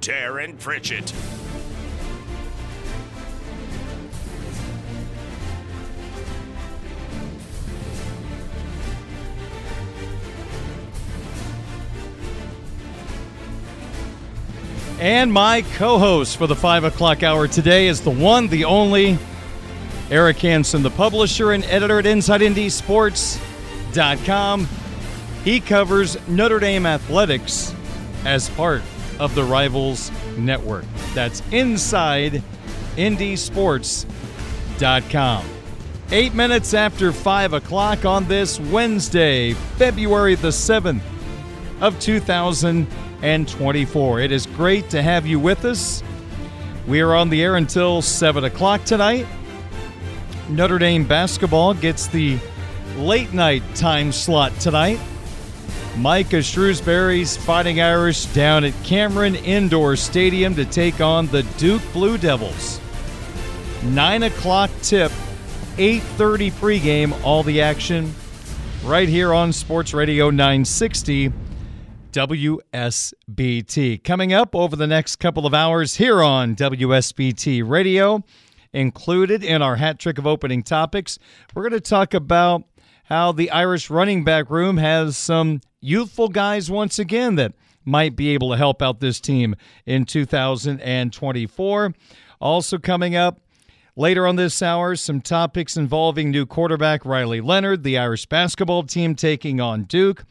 Darin Pritchett. And my co host for the 5 o'clock hour today is the one, the only, Eric Hansen, the publisher and editor at InsideNDSports.com. He covers Notre Dame athletics as part of the Rivals Network. That's inside IndySports.com. Eight minutes after 5 o'clock on this Wednesday, February the 7th of 2024. It is great to have you with us. We are on the air until 7 o'clock tonight. Notre Dame basketball gets the late night time slot tonight. Micah Shrewsberry's Fighting Irish down at Cameron Indoor Stadium to take on the Duke Blue Devils. 9 o'clock tip, 8.30 pregame, all the action right here on Sports Radio 960 WSBT. Coming up over the next couple of hours here on WSBT Radio, included in our hat trick of opening topics, we're going to talk about how the Irish running back room has some youthful guys once again that might be able to help out this team in 2024. Also, coming up later on this hour, some topics involving new quarterback Riley Leonard, the Irish basketball team taking on Duke.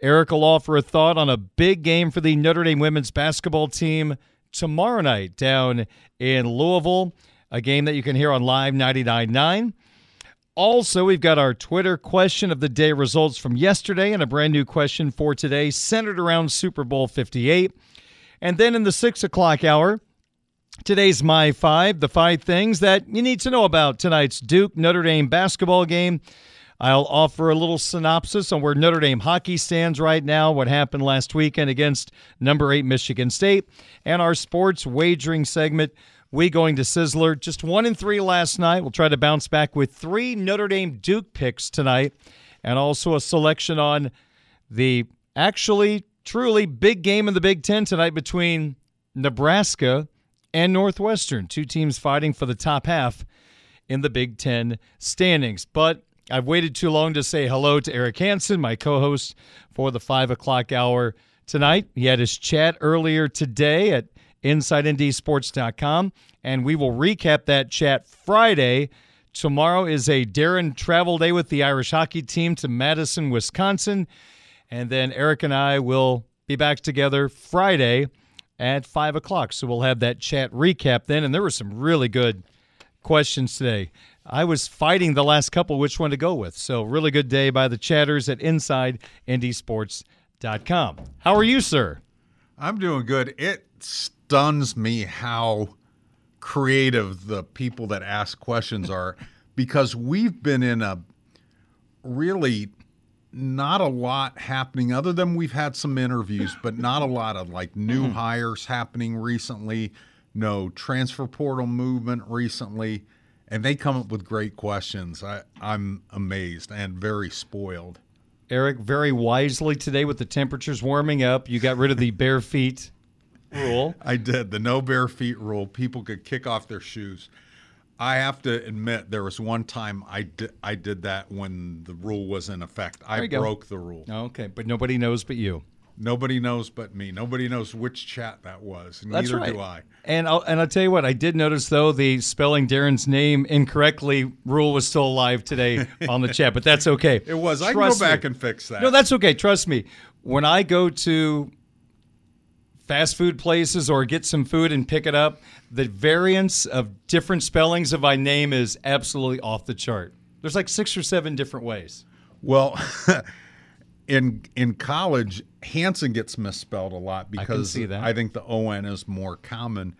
Eric will offer a thought on a big game for the Notre Dame women's basketball team tomorrow night down in Louisville, a game that you can hear on Live 99.9. Also, we've got our Twitter question of the day results from yesterday and a brand new question for today, centered around Super Bowl 58. And then in the six o'clock hour, today's My Five, the five things that you need to know about tonight's Duke Notre Dame basketball game. I'll offer a little synopsis on where Notre Dame hockey stands right now, what happened last weekend against number eight Michigan State, and our sports wagering segment we going to Sizzler. Just one and three last night. We'll try to bounce back with three Notre Dame Duke picks tonight, and also a selection on the actually truly big game in the Big Ten tonight between Nebraska and Northwestern. Two teams fighting for the top half in the Big Ten standings. But I've waited too long to say hello to Eric Hansen, my co host for the five o'clock hour tonight. He had his chat earlier today at InsideNDSports.com. And we will recap that chat Friday. Tomorrow is a Darin travel day with the Irish hockey team to Madison, Wisconsin. And then Eric and I will be back together Friday at 5 o'clock. So we'll have that chat recap then. And there were some really good questions today. I was fighting the last couple which one to go with. So, really good day by the chatters at InsideNDSports.com. How are you, sir? I'm doing good. It stuns me how creative the people that ask questions are because we've been in a really not a lot happening other than we've had some interviews, but not a lot of like new mm-hmm. hires happening recently, no transfer portal movement recently, and they come up with great questions. I, I'm amazed and very spoiled. Eric, very wisely today with the temperatures warming up, you got rid of the bare feet rule. I did the no bare feet rule. People could kick off their shoes. I have to admit, there was one time I did, I did that when the rule was in effect. I you go. broke the rule. Okay, but nobody knows but you. Nobody knows but me. Nobody knows which chat that was. That's Neither right. do I. And I'll, and I'll tell you what, I did notice though the spelling Darin's name incorrectly rule was still alive today on the chat, but that's okay. It was. I can Trust go back me. and fix that. No, that's okay. Trust me. When I go to fast food places or get some food and pick it up, the variance of different spellings of my name is absolutely off the chart. There's like six or seven different ways. Well, in in college, Hanson gets misspelled a lot because see that. I think the ON is more common.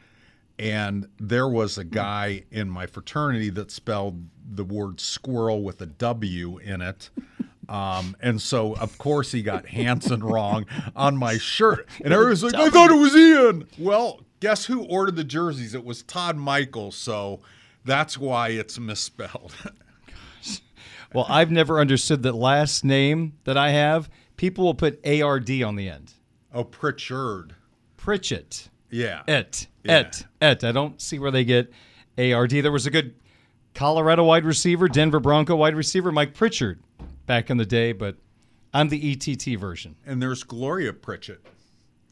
And there was a guy in my fraternity that spelled the word squirrel with a W in it. Um, and so, of course, he got Hanson wrong on my shirt. And everyone's like, I thought it was Ian. Well, guess who ordered the jerseys? It was Todd Michael. So that's why it's misspelled. Well, I've never understood that last name that I have, people will put ARD on the end. oh, Pritchard. Pritchett. Yeah. Et. Yeah. Et. Et. I don't see where they get ARD. There was a good Colorado wide receiver, Denver Bronco wide receiver, Mike Pritchard back in the day, but I'm the ETT version. And there's Gloria Pritchett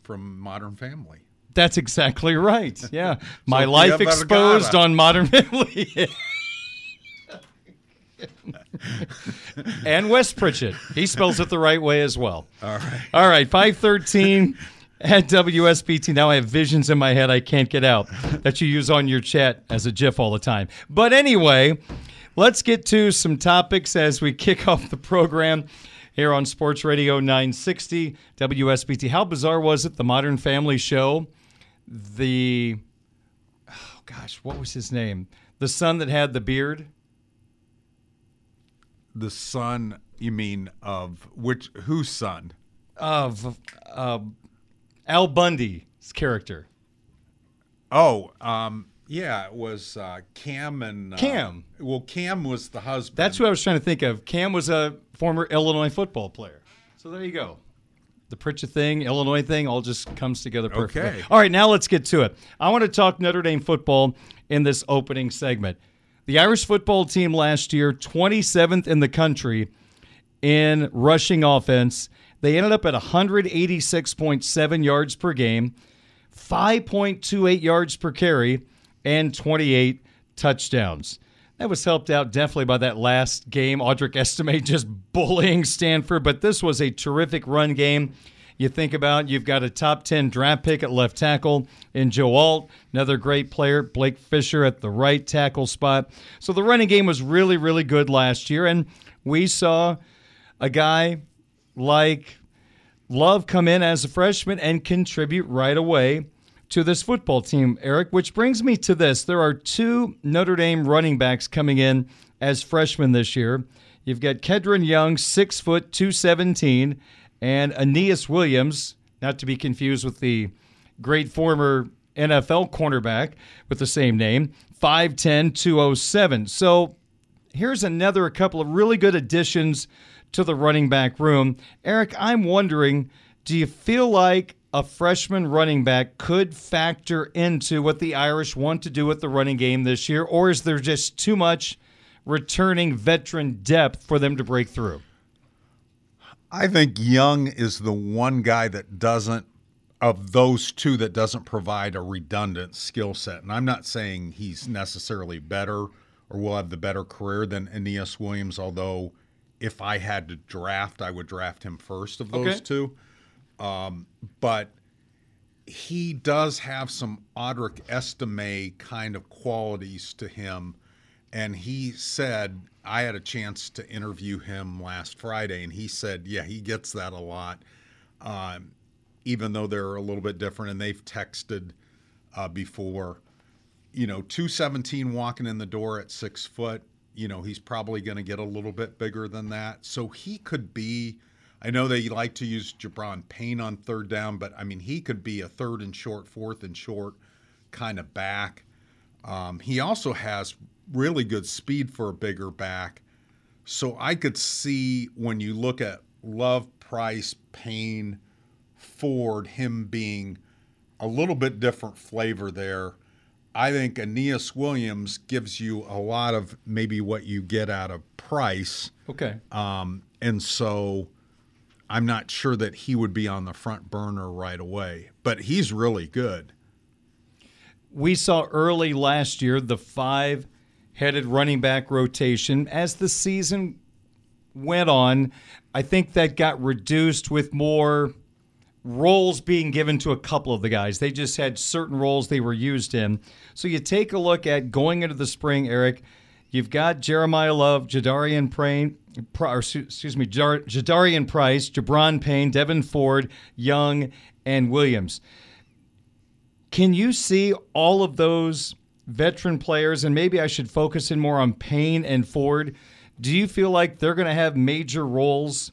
from Modern Family. That's exactly right. Yeah. My life exposed on Modern Family. and Wes Pritchett. He spells it the right way as well. All right. All right, 513 at WSBT. Now I have visions in my head I can't get out that you use on your chat as a GIF all the time. But anyway, let's get to some topics as we kick off the program here on Sports Radio 960 WSBT. How bizarre was it? The Modern Family Show. The, oh gosh, what was his name? The son that had the beard. The son, you mean of which? Whose son? of uh, Al Bundy's character. Oh, um, yeah, it was uh, Cam and uh, Cam. Well, Cam was the husband. That's who I was trying to think of. Cam was a former Illinois football player. So there you go. The Pritchett thing, Illinois thing, all just comes together perfectly. Okay. All right, now let's get to it. I want to talk Notre Dame football in this opening segment. The Irish football team last year, 27th in the country in rushing offense. They ended up at 186.7 yards per game, 5.28 yards per carry, and 28 touchdowns. That was helped out definitely by that last game. Audric Estime just bullying Stanford, but this was a terrific run game. You think about you've got a top 10 draft pick at left tackle in Joe Alt, another great player, Blake Fisher at the right tackle spot. So the running game was really, really good last year. And we saw a guy like Love come in as a freshman and contribute right away to this football team, Eric, which brings me to this. There are two Notre Dame running backs coming in as freshmen this year. You've got Kedren Young, six foot, 217, and Aeneas Williams, not to be confused with the great former NFL cornerback with the same name, 5'10, 207. So here's another couple of really good additions to the running back room. Eric, I'm wondering, do you feel like a freshman running back could factor into what the Irish want to do with the running game this year, or is there just too much returning veteran depth for them to break through? I think Young is the one guy that doesn't, of those two, that doesn't provide a redundant skill set. And I'm not saying he's necessarily better or will have the better career than Aeneas Williams, although if I had to draft, I would draft him first of those Okay. two. Um, but he does have some Audric Estime kind of qualities to him. and he said I had a chance to interview him last Friday, and he said, yeah, he gets that a lot, um, even though they're a little bit different, and they've texted uh, before. You know, two seventeen walking in the door at six foot. You know, he's probably going to get a little bit bigger than that, so he could be. I know they like to use Gi'Bran Payne on third down, but I mean, he could be a third and short, fourth and short kind of back. Um, he also has really good speed for a bigger back. So I could see when you look at Love, Price, Payne, Ford, him being a little bit different flavor there. I think Aeneas Williams gives you a lot of maybe what you get out of Price. Okay. Um, and so I'm not sure that he would be on the front burner right away, but he's really good. We saw early last year the five headed running back rotation. As the season went on, I think that got reduced with more roles being given to a couple of the guys. They just had certain roles they were used in. So you take a look at going into the spring, Eric. You've got Jeremiah Love, Jadarian Prain, or, excuse me, Jadarian Price, Gi'Bran Payne, Devyn Ford, Young, and Williams. Can you see all of those veteran players, and maybe I should focus in more on Payne and Ford? Do you feel like they're going to have major roles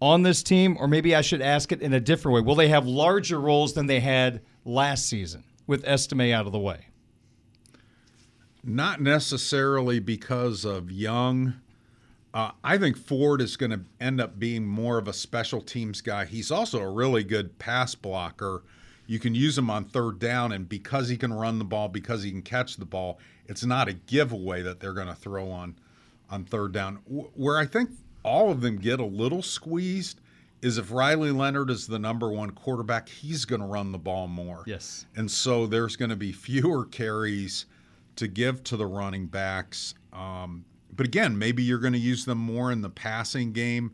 on this team, or maybe I should ask it in a different way? Will they have larger roles than they had last season with Estime out of the way? Not necessarily because of Young. Uh, I think Ford is going to end up being more of a special teams guy. He's also a really good pass blocker. You can use him on third down, and because he can run the ball, because he can catch the ball, it's not a giveaway that they're going to throw on on third down. Where I think all of them get a little squeezed is if Riley Leonard is the number one quarterback, he's going to run the ball more. Yes. And so there's going to be fewer carries to give to the running backs. Um, but again, maybe you're going to use them more in the passing game.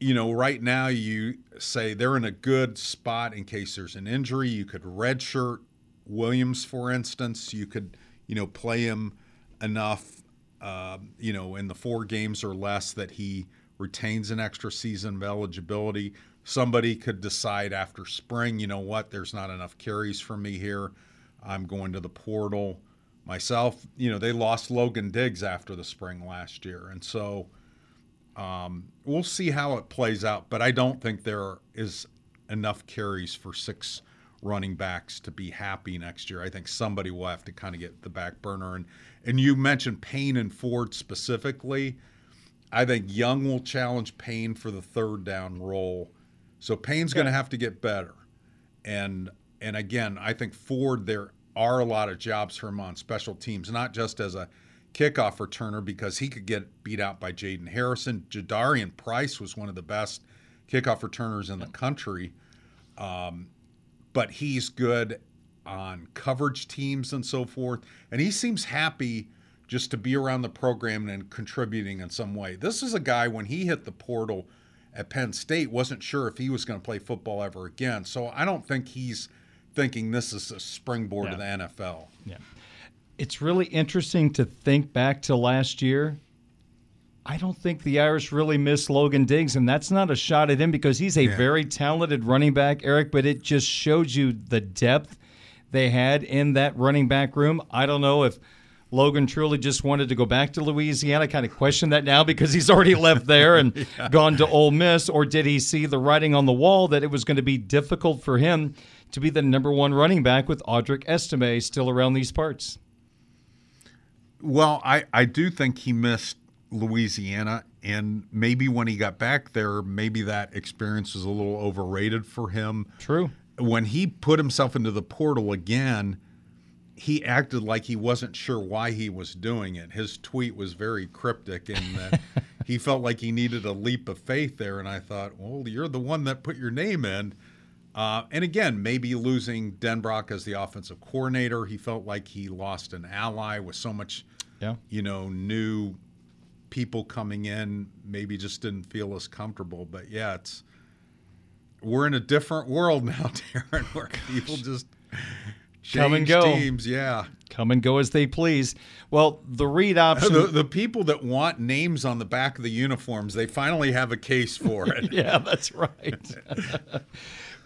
You know, right now you say they're in a good spot in case there's an injury. You could redshirt Williams, for instance. You could, you know, play him enough uh, you know, in the four games or less that he retains an extra season of eligibility. Somebody could decide after spring, you know what, there's not enough carries for me here. I'm going to the portal myself. You know, they lost Logan Diggs after the spring last year. And so um, we'll see how it plays out. But I don't think there is enough carries for six running backs to be happy next year. I think somebody will have to kind of get the back burner. And and you mentioned Payne and Ford specifically. I think Young will challenge Payne for the third down role. So Payne's yeah. going to have to get better. And and again, I think Ford there are a lot of jobs for him on special teams, not just as a kickoff returner because he could get beat out by Jayden Harrison. Jadarian Price was one of the best kickoff returners in the country. Um, but he's good on coverage teams and so forth. And he seems happy just to be around the program and contributing in some way. This is a guy, when he hit the portal at Penn State, wasn't sure if he was going to play football ever again. So I don't think he's thinking this is a springboard yeah. to the NFL. Yeah. It's really interesting to think back to last year I don't think the Irish really miss Logan Diggs, and that's not a shot at him because he's a yeah. very talented running back, Eric. But it just showed you the depth they had in that running back room. I don't know if Logan truly just wanted to go back to Louisiana. I kind of question that now because he's already left there and yeah. gone to Ole Miss, or did he see the writing on the wall that it was going to be difficult for him to be the number one running back with Audric Estime still around these parts? Well, I, I do think he missed Louisiana. And maybe when he got back there, maybe that experience was a little overrated for him. True. When he put himself into the portal again, he acted like he wasn't sure why he was doing it. His tweet was very cryptic in that he felt like he needed a leap of faith there. And I thought, well, you're the one that put your name in. Uh, and again, maybe losing Denbrock as the offensive coordinator, he felt like he lost an ally with so much, yeah. you know, new people coming in maybe just didn't feel as comfortable. But yeah, it's we're in a different world now, Darin, where people just come and go. teams. Yeah, come and go as they please. Well, the read option. The, the, people that want names on the back of the uniforms, they finally have a case for it. yeah, that's right.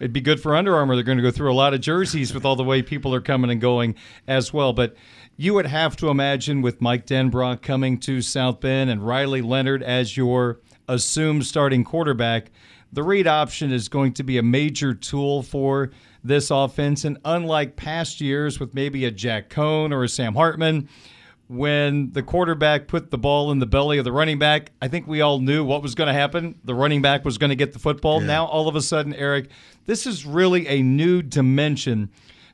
It'd be good for Under Armour. They're going to go through a lot of jerseys with all the way people are coming and going as well. But you would have to imagine with Mike Denbrock coming to South Bend and Riley Leonard as your assumed starting quarterback, the read option is going to be a major tool for this offense. And unlike past years with maybe a Jack Coan or a Sam Hartman, when the quarterback put the ball in the belly of the running back, I think we all knew what was going to happen. The running back was going to get the football. Yeah. Now, all of a sudden, Eric, this is really a new dimension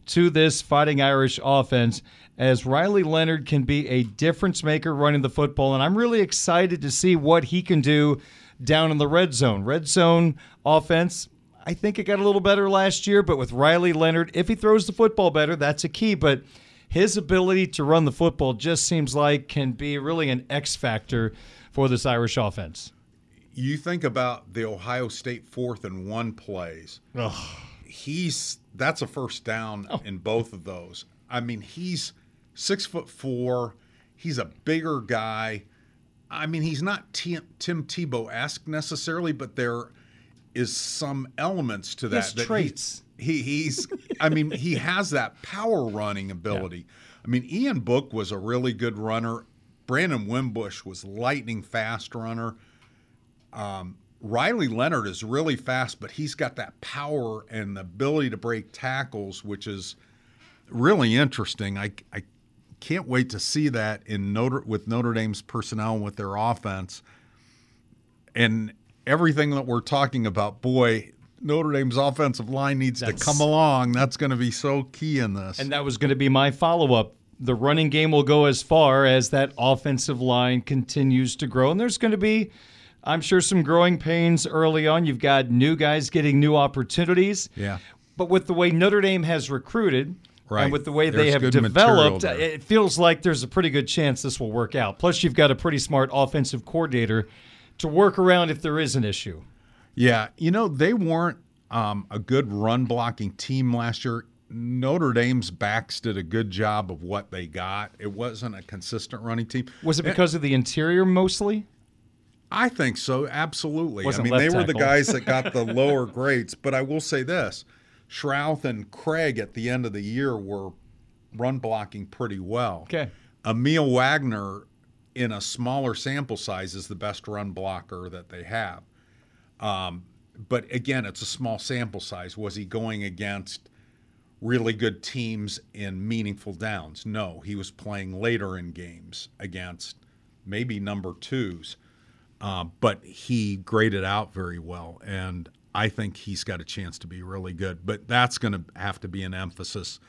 to this Fighting Irish offense as Riley Leonard can be a difference maker running the football. And I'm really excited to see what he can do down in the red zone. Red zone offense, I think it got a little better last year, but with Riley Leonard, if he throws the football better, that's a key. But his ability to run the football just seems like can be really an X factor for this Irish offense. You think about the Ohio State fourth and one plays. Ugh. He's that's a first down oh. in both of those. I mean, he's six foot four. He's a bigger guy. I mean, he's not Tim, Tim Tebow esque necessarily, but there is some elements to that. that traits. He, he's, I mean, he has that power running ability. Yeah. I mean, Ian Book was a really good runner. Brandon Wimbush was lightning fast runner. Um, Riley Leonard is really fast, but he's got that power and the ability to break tackles, which is really interesting. I, I can't wait to see that in Notre with Notre Dame's personnel and with their offense. And everything that we're talking about, boy, Notre Dame's offensive line needs That's, to come along. That's going to be so key in this. And that was going to be my follow up. The running game will go as far as that offensive line continues to grow. And there's going to be, I'm sure, some growing pains early on. You've got new guys getting new opportunities. Yeah. But with the way Notre Dame has recruited, Right. And with the way there's they have developed, it feels like there's a pretty good chance this will work out. Plus, you've got a pretty smart offensive coordinator to work around if there is an issue. Yeah, you know they weren't um, a good run blocking team last year. Notre Dame's backs did a good job of what they got. It wasn't a consistent running team. Was it because of the interior mostly? I think so, absolutely. Wasn't I mean, they tackle. were the guys that got the lower grades. But I will say this Schrauth and Craig at the end of the year were run blocking pretty well. Okay. Aamil Wagner, in a smaller sample size, is the best run blocker that they have. Um, but again, it's a small sample size. Was he going against really good teams in meaningful downs? No, he was playing later in games against maybe number twos, uh, but he graded out very well. And I think he's got a chance to be really good. But that's going to have to be an emphasis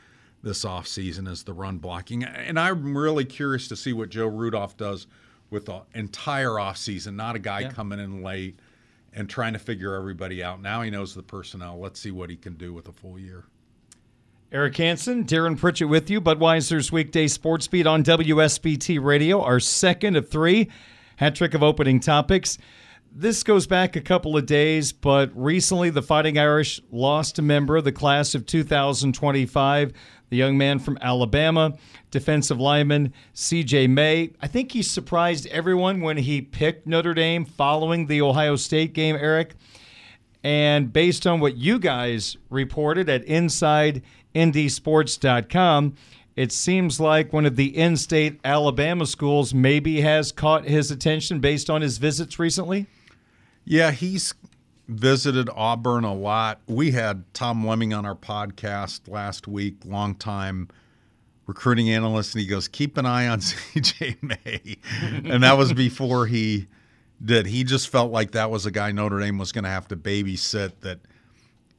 this offseason is the run blocking. And I'm really curious to see what Joe Rudolph does with the entire offseason, not a guy yeah. coming in late and trying to figure everybody out. Now he knows the personnel. Let's see what he can do with a full year. Eric Hansen, Darin Pritchett with you. Budweiser's weekday sports beat on WSBT Radio, our second of three. Hat trick of opening topics. This goes back a couple of days, but recently the Fighting Irish lost a member of the class of 2025, the young man from Alabama, defensive lineman CJ May. I think he surprised everyone when he picked Notre Dame following the Ohio State game, Eric. And based on what you guys reported at InsideNDSports.com, it seems like one of the in state Alabama schools maybe has caught his attention based on his visits recently. Yeah, he's visited Auburn a lot. We had Tom Lemming on our podcast last week, long time recruiting analyst, and he goes, "Keep an eye on CJ May," and that was before he did. He just felt like that was a guy Notre Dame was going to have to babysit. That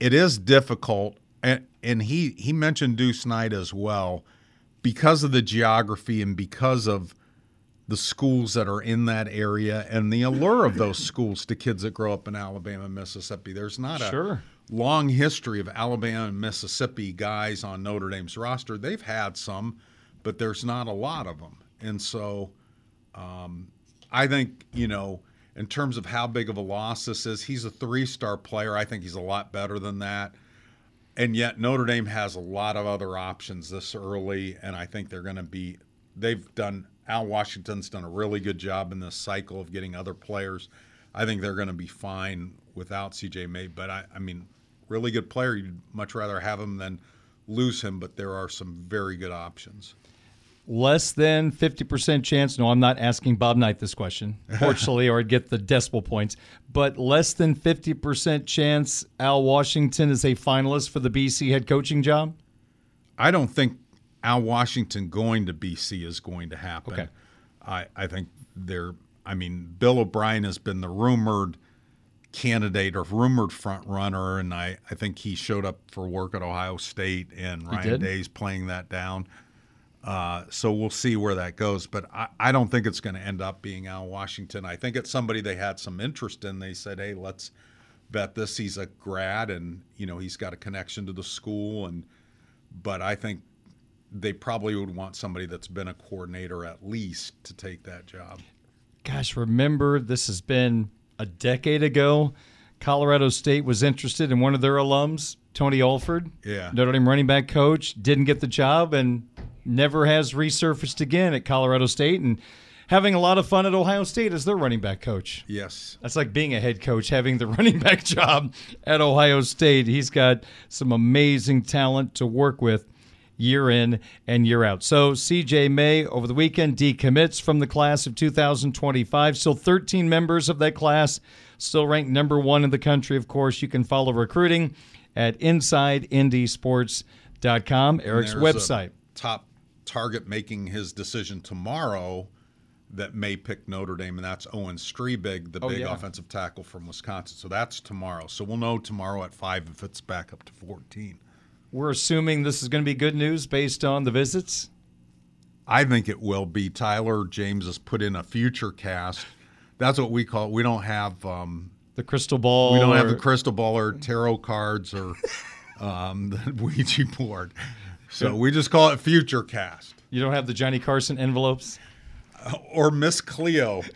it is difficult, and and he he mentioned Deuce Knight as well because of the geography and because of the schools that are in that area and the allure of those schools to kids that grow up in Alabama and Mississippi. There's not a sure. long history of Alabama and Mississippi guys on Notre Dame's roster. They've had some, but there's not a lot of them. And so um, I think, you know, in terms of how big of a loss this is, he's a three star player. I think he's a lot better than that. And yet Notre Dame has a lot of other options this early, and I think they're going to be. They've done. Al Washington's done a really good job in this cycle of getting other players. I think they're going to be fine without CJ May, but I, I mean, really good player. You'd much rather have him than lose him, but there are some very good options. Less than 50% chance. No, I'm not asking Bob Knight this question, fortunately, or I'd get the decimal points. But less than 50% chance Al Washington is a finalist for the BC head coaching job? I don't think Al Washington going to BC is going to happen. Okay. I, I think they're, I mean, Bill O'Brien has been the rumored candidate or rumored front runner, and I, I think he showed up for work at Ohio State, and Ryan Day's playing that down. Uh, so we'll see where that goes. But I, I don't think it's going to end up being Al Washington. I think it's somebody they had some interest in. They said, hey, let's bet this. He's a grad and, you know, he's got a connection to the school. And, but I think they probably would want somebody that's been a coordinator at least to take that job. Gosh, remember this has been a decade ago. Colorado State was interested in one of their alums, Tony Alford. Yeah. Notre Dame running back coach, didn't get the job and never has resurfaced again at Colorado State and having a lot of fun at Ohio State as their running back coach. Yes. That's like being a head coach, having the running back job at Ohio State. He's got some amazing talent to work with year in and year out. So CJ May over the weekend decommits from the class of 2025. Still 13 members of that class, still ranked number one in the country. Of course, you can follow recruiting at InsideNDSports.com, Eric's website. top target making his decision tomorrow that may pick Notre Dame, and that's Owen Strebig, the Oh, big yeah. offensive tackle from Wisconsin. So that's tomorrow. So we'll know tomorrow at five if it's back up to 14. We're assuming this is going to be good news based on the visits. I think it will be. Tyler James has put in a future cast. That's what we call it. We don't have um, The crystal ball. we don't have the crystal ball or tarot cards or um, the Ouija board. So we just call it future cast You don't have the Johnny Carson envelopes. Uh, or Miss Cleo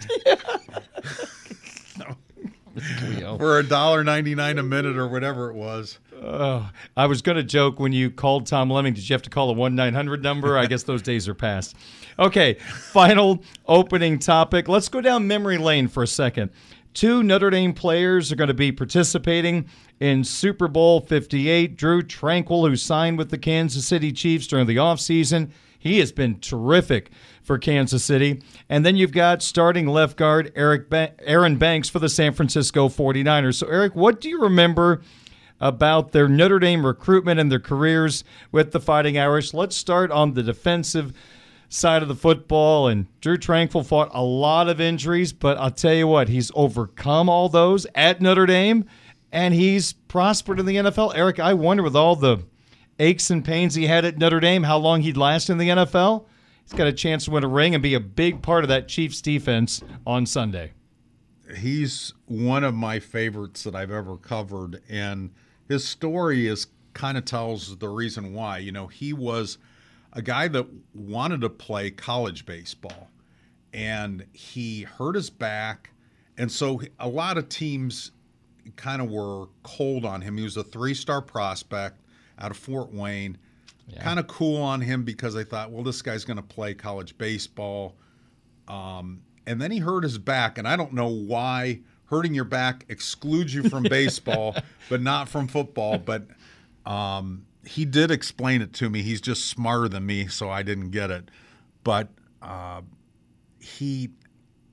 Cleo. for a dollar ninety nine a minute or whatever it was. Oh, I was going to joke when you called Tom Lemming. Did you have to call a one nine hundred number? I guess those days are past. Okay, final opening topic. Let's go down memory lane for a second. Two Notre Dame players are going to be participating in Super Bowl 58. Drue Tranquill, who signed with the Kansas City Chiefs during the offseason, he has been terrific for Kansas City. And then you've got starting left guard Eric ba- Aaron Banks for the San Francisco 49ers. So, Eric, what do you remember about their Notre Dame recruitment and their careers with the Fighting Irish? Let's start on the defensive side of the football. And Drue Tranquill fought a lot of injuries, but I'll tell you what, he's overcome all those at Notre Dame and he's prospered in the NFL. Eric, I wonder with all the aches and pains he had at Notre Dame, how long he'd last in the NFL. He's got a chance to win a ring and be a big part of that Chiefs defense on Sunday. He's one of my favorites that I've ever covered, and his story is kind of tells the reason why. You know, he was a guy that wanted to play college baseball, and he hurt his back, and so a lot of teams kind of were cold on him. He was a three-star prospect out of Fort Wayne. Kind of cool on him because they thought, well, this guy's going to play college baseball. Um, and then he hurt his back, and I don't know why hurting your back excludes you from baseball, but not from football. But um, he did explain it to me. He's just smarter than me, so I didn't get it. But uh, he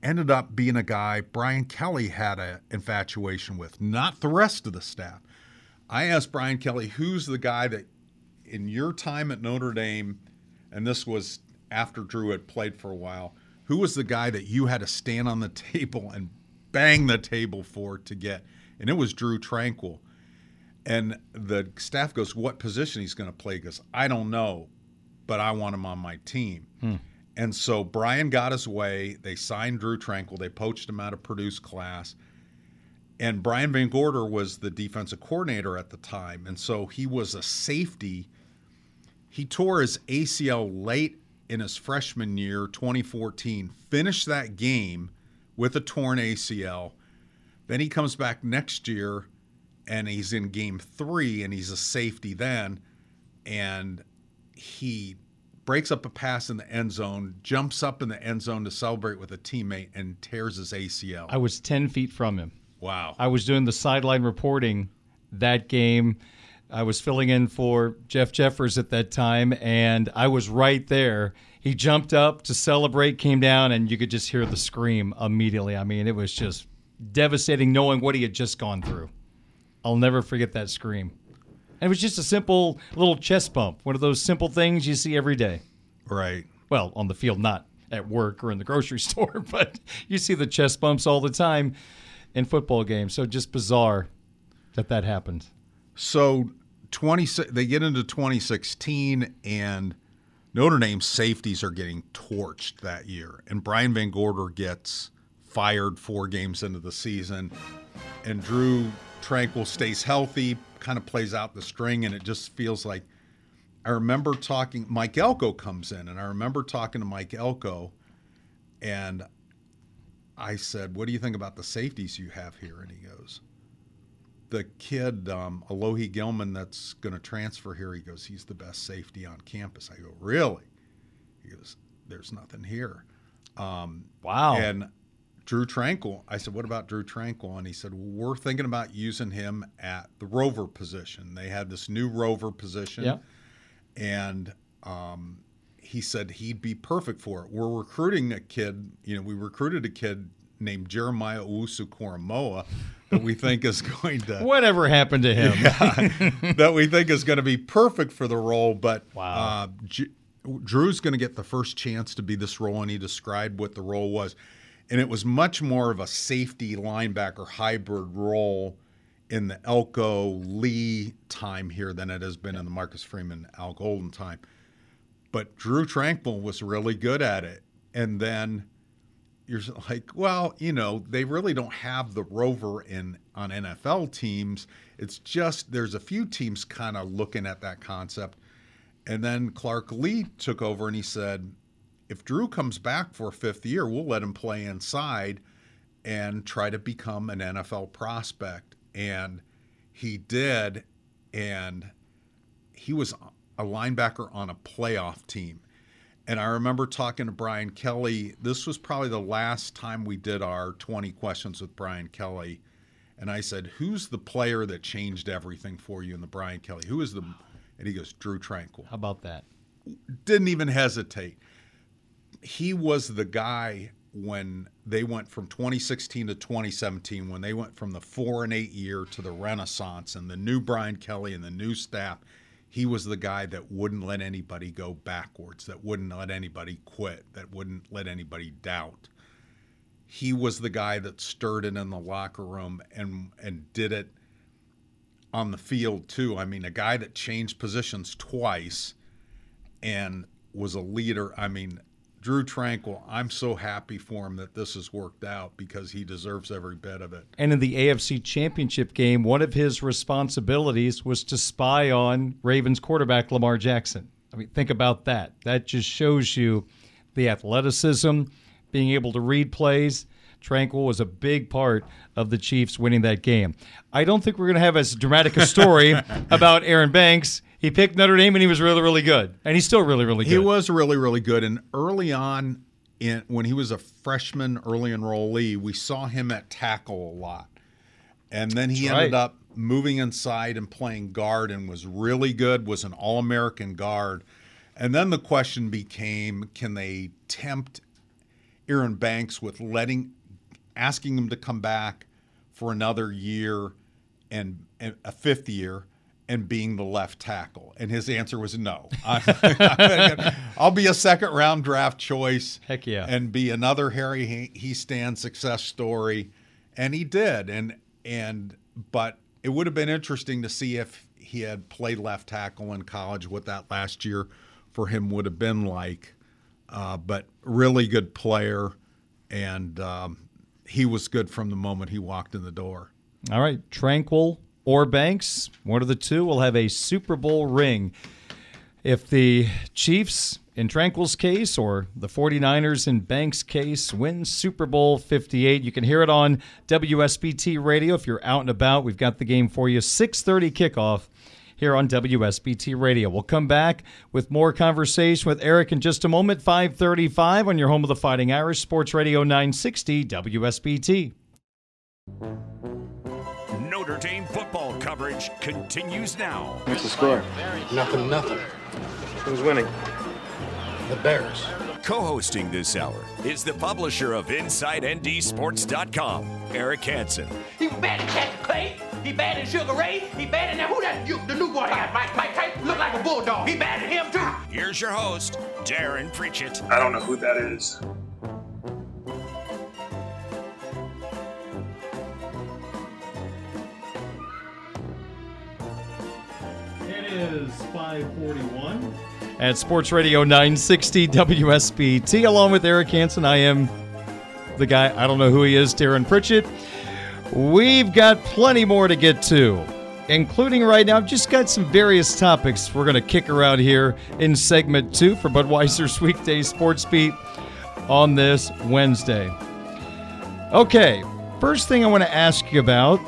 ended up being a guy Brian Kelly had an infatuation with, not the rest of the staff. I asked Brian Kelly, who's the guy that in your time at Notre Dame, and this was after Drue had played for a while, who was the guy that you had to stand on the table and bang the table for to get? And it was Drue Tranquill. And the staff goes, What position he's going to play? He goes, I don't know, but I want him on my team. Hmm. And so Brian got his way. They signed Drue Tranquill. They poached him out of Purdue's class. And Brian VanGorder was the defensive coordinator at the time. And so he was a safety. He tore his ACL late in his freshman year, 2014, finished that game with a torn ACL. Then he comes back next year and he's in game three, and he's a safety then, and he breaks up a pass in the end zone, jumps up in the end zone to celebrate with a teammate, and tears his ACL. I was 10 feet from him. Wow. I was doing the sideline reporting that game. I was filling in for Jeff Jeffers at that time, and I was right there. He jumped up to celebrate, came down, and you could just hear the scream immediately. I mean, it was just devastating knowing what he had just gone through. I'll never forget that scream. And it was just a simple little chest bump, one of those simple things you see every day. Right. Well, on the field, not at work or in the grocery store, but you see the chest bumps all the time in football games. So just bizarre that that happened. So 20 they get into 2016 and Notre Dame safeties are getting torched that year and Brian VanGorder gets fired 4 games into the season and Drue Tranquill stays healthy, kind of plays out the string and it just feels like I remember talking Mike Elko comes in and I remember talking to Mike Elko and I said, "What do you think about the safeties you have here?" And he goes, "The kid, um, Alohi Gilman, that's going to transfer here." He goes, "He's the best safety on campus." I go, "Really?" He goes, "There's nothing here." Um, wow. And Drue Tranquill. I said, "What about Drue Tranquill? And he said, well, "We're thinking about using him at the rover position. They had this new rover position, yeah. and." Um, he said he'd be perfect for it. We're recruiting a kid, you know, we recruited a kid named Jeremiah Owusu Koramoah that we think is going to whatever happened to him yeah, that we think is going to be perfect for the role. But wow. uh, J- Drue's going to get the first chance to be this role, and he described what the role was, and it was much more of a safety linebacker hybrid role in the Elko Lea time here than it has been in the Marcus Freeman Al Golden time but Drue Tranquill was really good at it. And then you're like, well, you know, they really don't have the rover in on NFL teams. It's just there's a few teams kind of looking at that concept. And then Clark Lea took over and he said, if Drue comes back for a fifth year, we'll let him play inside and try to become an NFL prospect. And he did. And he was a linebacker on a playoff team. And I remember talking to Brian Kelly. This was probably the last time we did our 20 questions with Brian Kelly. And I said, Who's the player that changed everything for you in the Brian Kelly? Who is the. And he goes, Drue Tranquill. How about that? Didn't even hesitate. He was the guy when they went from 2016 to 2017, when they went from the four and eight year to the Renaissance and the new Brian Kelly and the new staff he was the guy that wouldn't let anybody go backwards, that wouldn't let anybody quit, that wouldn't let anybody doubt. He was the guy that stirred it in the locker room and and did it on the field too. I mean, a guy that changed positions twice and was a leader. I mean, Drue Tranquill, I'm so happy for him that this has worked out because he deserves every bit of it. And in the AFC Championship game, one of his responsibilities was to spy on Ravens quarterback Lamar Jackson. I mean, think about that. That just shows you the athleticism, being able to read plays. Tranquill was a big part of the Chiefs winning that game. I don't think we're going to have as dramatic a story about Aaron Banks he picked Notre Dame and he was really, really good. And he's still really, really good. He was really, really good. And early on, in, when he was a freshman, early enrollee, we saw him at tackle a lot. And then he That's ended right. up moving inside and playing guard and was really good, was an All American guard. And then the question became can they tempt Aaron Banks with letting, asking him to come back for another year and, and a fifth year? And being the left tackle? And his answer was no. I, will be a second round draft choice. Heck yeah. And be another Harry Hiestand success story. And he did. And and but it would have been interesting to see if he had played left tackle in college, what that last year for him would have been like. Uh, but really good player, and um, he was good from the moment he walked in the door. All right, Tranquill or Banks, one of the two will have a Super Bowl ring. If the Chiefs in Tranquill's case or the 49ers in Banks' case wins Super Bowl 58. You can hear it on WSBT radio if you're out and about. We've got the game for you 6:30 kickoff here on WSBT radio. We'll come back with more conversation with Eric in just a moment 5:35 on your home of the Fighting Irish Sports Radio 960 WSBT. Notre Dame football coverage continues now. What's the score? Nothing, nothing. Who's winning? The Bears. Co-hosting this hour is the publisher of InsideNDSports.com, Eric Hansen. He was bad in Captain Clay. He bad in Sugar Ray. He bad in that. Who that? You, the new boy got Mike. Mike Tyson look like a bulldog. He bad in him too. Here's your host, Darin Pritchett. I don't know who that is. Is 541 at Sports Radio 960 WSBT. Along with Eric Hansen, I am the guy, I don't know who he is, Darin Pritchett. We've got plenty more to get to, including right now, I've just got some various topics we're going to kick around here in segment two for Budweiser's Weekday Sports Beat on this Wednesday. Okay, first thing I want to ask you about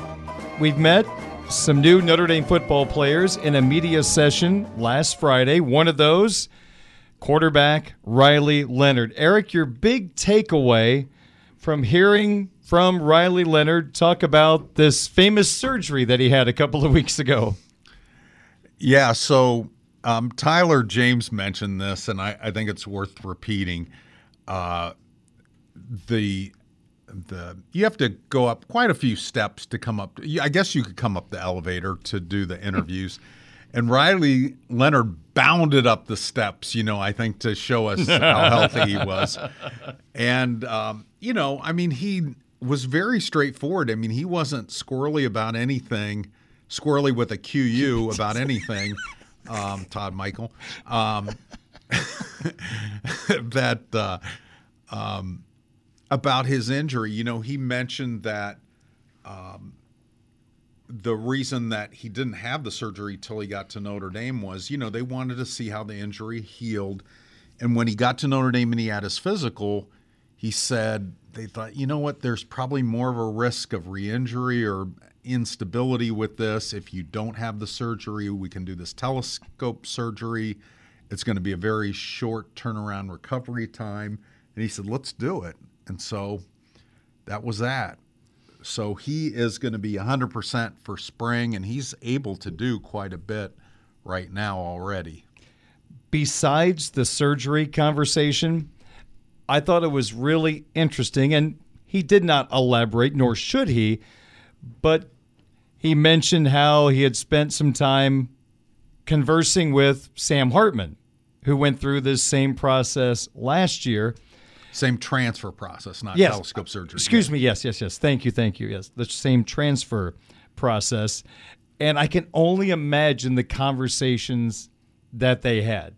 we've met some new Notre Dame football players in a media session last Friday. One of those, quarterback Riley Leonard. Eric, your big takeaway from hearing from Riley Leonard talk about this famous surgery that he had a couple of weeks ago. Yeah, so um, Tyler James mentioned this, and I, I think it's worth repeating. Uh, the the you have to go up quite a few steps to come up. I guess you could come up the elevator to do the interviews. And Riley Leonard bounded up the steps, you know, I think to show us how healthy he was. And, um, you know, I mean, he was very straightforward. I mean, he wasn't squirrely about anything, squirrely with a QU about anything, um, Todd Michael, um, that, uh, um, about his injury. You know, he mentioned that um, the reason that he didn't have the surgery till he got to Notre Dame was, you know, they wanted to see how the injury healed. And when he got to Notre Dame and he had his physical, he said they thought, you know what, there's probably more of a risk of re injury or instability with this. If you don't have the surgery, we can do this telescope surgery. It's going to be a very short turnaround recovery time. And he said, let's do it. And so that was that. So he is going to be 100% for spring, and he's able to do quite a bit right now already. Besides the surgery conversation, I thought it was really interesting, and he did not elaborate, nor should he, but he mentioned how he had spent some time conversing with Sam Hartman, who went through this same process last year. Same transfer process, not yes. telescope surgery. Excuse me. Yes, yes, yes. Thank you, thank you. Yes, the same transfer process. And I can only imagine the conversations that they had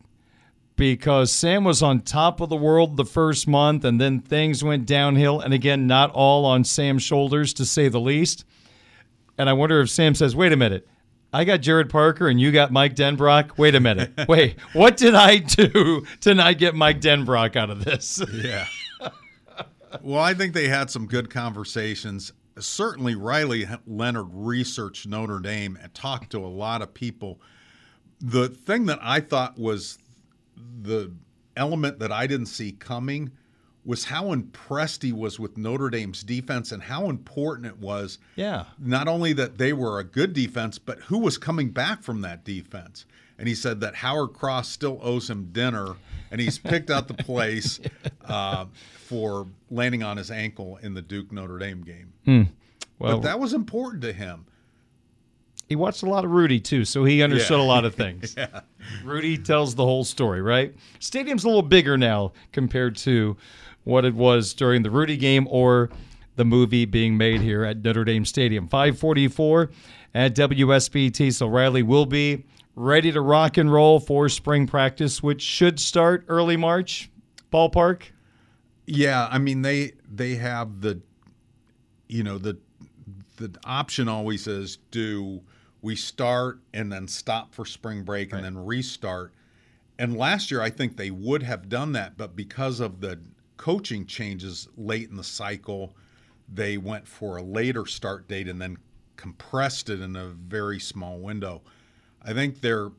because Sam was on top of the world the first month and then things went downhill. And again, not all on Sam's shoulders, to say the least. And I wonder if Sam says, wait a minute. I got Gerad Parker and you got Mike Denbrock. Wait a minute. Wait, what did I do to not get Mike Denbrock out of this? Yeah. well, I think they had some good conversations. Certainly, Riley Leonard researched Notre Dame and talked to a lot of people. The thing that I thought was the element that I didn't see coming was how impressed he was with Notre Dame's defense and how important it was. Yeah. Not only that they were a good defense, but who was coming back from that defense. And he said that Howard Cross still owes him dinner, and he's picked out the place uh, for landing on his ankle in the Duke Notre Dame game. Hmm. Well, but that was important to him. He watched a lot of Rudy too, so he understood Yeah. a lot of things. Yeah. Rudy tells the whole story, right? Stadium's a little bigger now compared to what it was during the Rudy game or the movie being made here at Notre Dame Stadium. 544 at WSBT. So Riley will be ready to rock and roll for spring practice, which should start early March, ballpark. Yeah, I mean they they have the you know the the option always is do we start and then stop for spring break and then restart And last year, I think they would have done that, but because of the coaching changes late in the cycle, they went for a later start date and then compressed it in a very small window. I think they're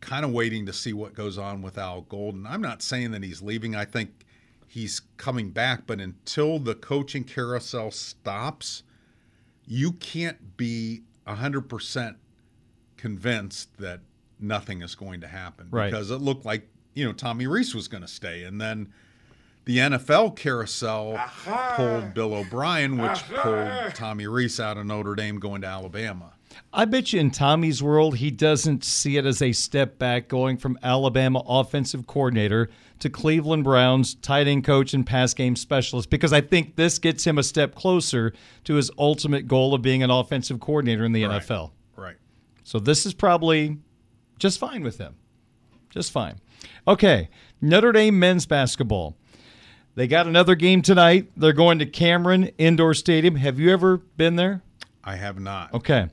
kind of waiting to see what goes on with Al Golden. I'm not saying that he's leaving. I think he's coming back, but until the coaching carousel stops, you can't be 100% convinced that nothing is going to happen Right. because it looked like, you know, Tommy Rees was going to stay and then the NFL carousel pulled Bill O'Brien, which pulled Tommy Rees out of Notre Dame going to Alabama. I bet you in Tommy's world, he doesn't see it as a step back going from Alabama offensive coordinator to Cleveland Browns tight end coach and pass game specialist because I think this gets him a step closer to his ultimate goal of being an offensive coordinator in the Right. NFL. Right. So this is probably just fine with him. Just fine. Okay, Notre Dame men's basketball. They got another game tonight. They're going to Cameron Indoor Stadium. Have you ever been there? I have not. Okay.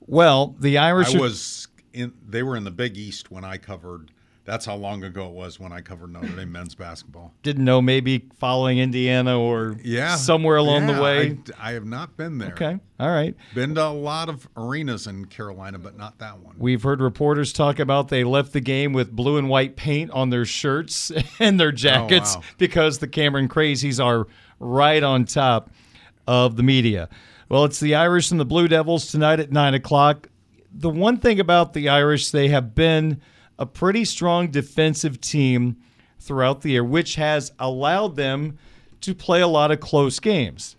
Well, the Irish I was in. They were in the Big East when I covered. That's how long ago it was when I covered Notre Dame men's basketball. didn't know maybe following Indiana or Yeah, somewhere along Yeah, the way. I, I have not been there. Okay. All right. Been to a lot of arenas in Carolina, but not that one. We've heard reporters talk about they left the game with blue and white paint on their shirts and their oh, jackets wow. because the Cameron Crazies are right on top of the media. Well, it's the Irish and the Blue Devils tonight at 9 o'clock. The one thing about the Irish, they have been a pretty strong defensive team throughout the year, which has allowed them to play a lot of close games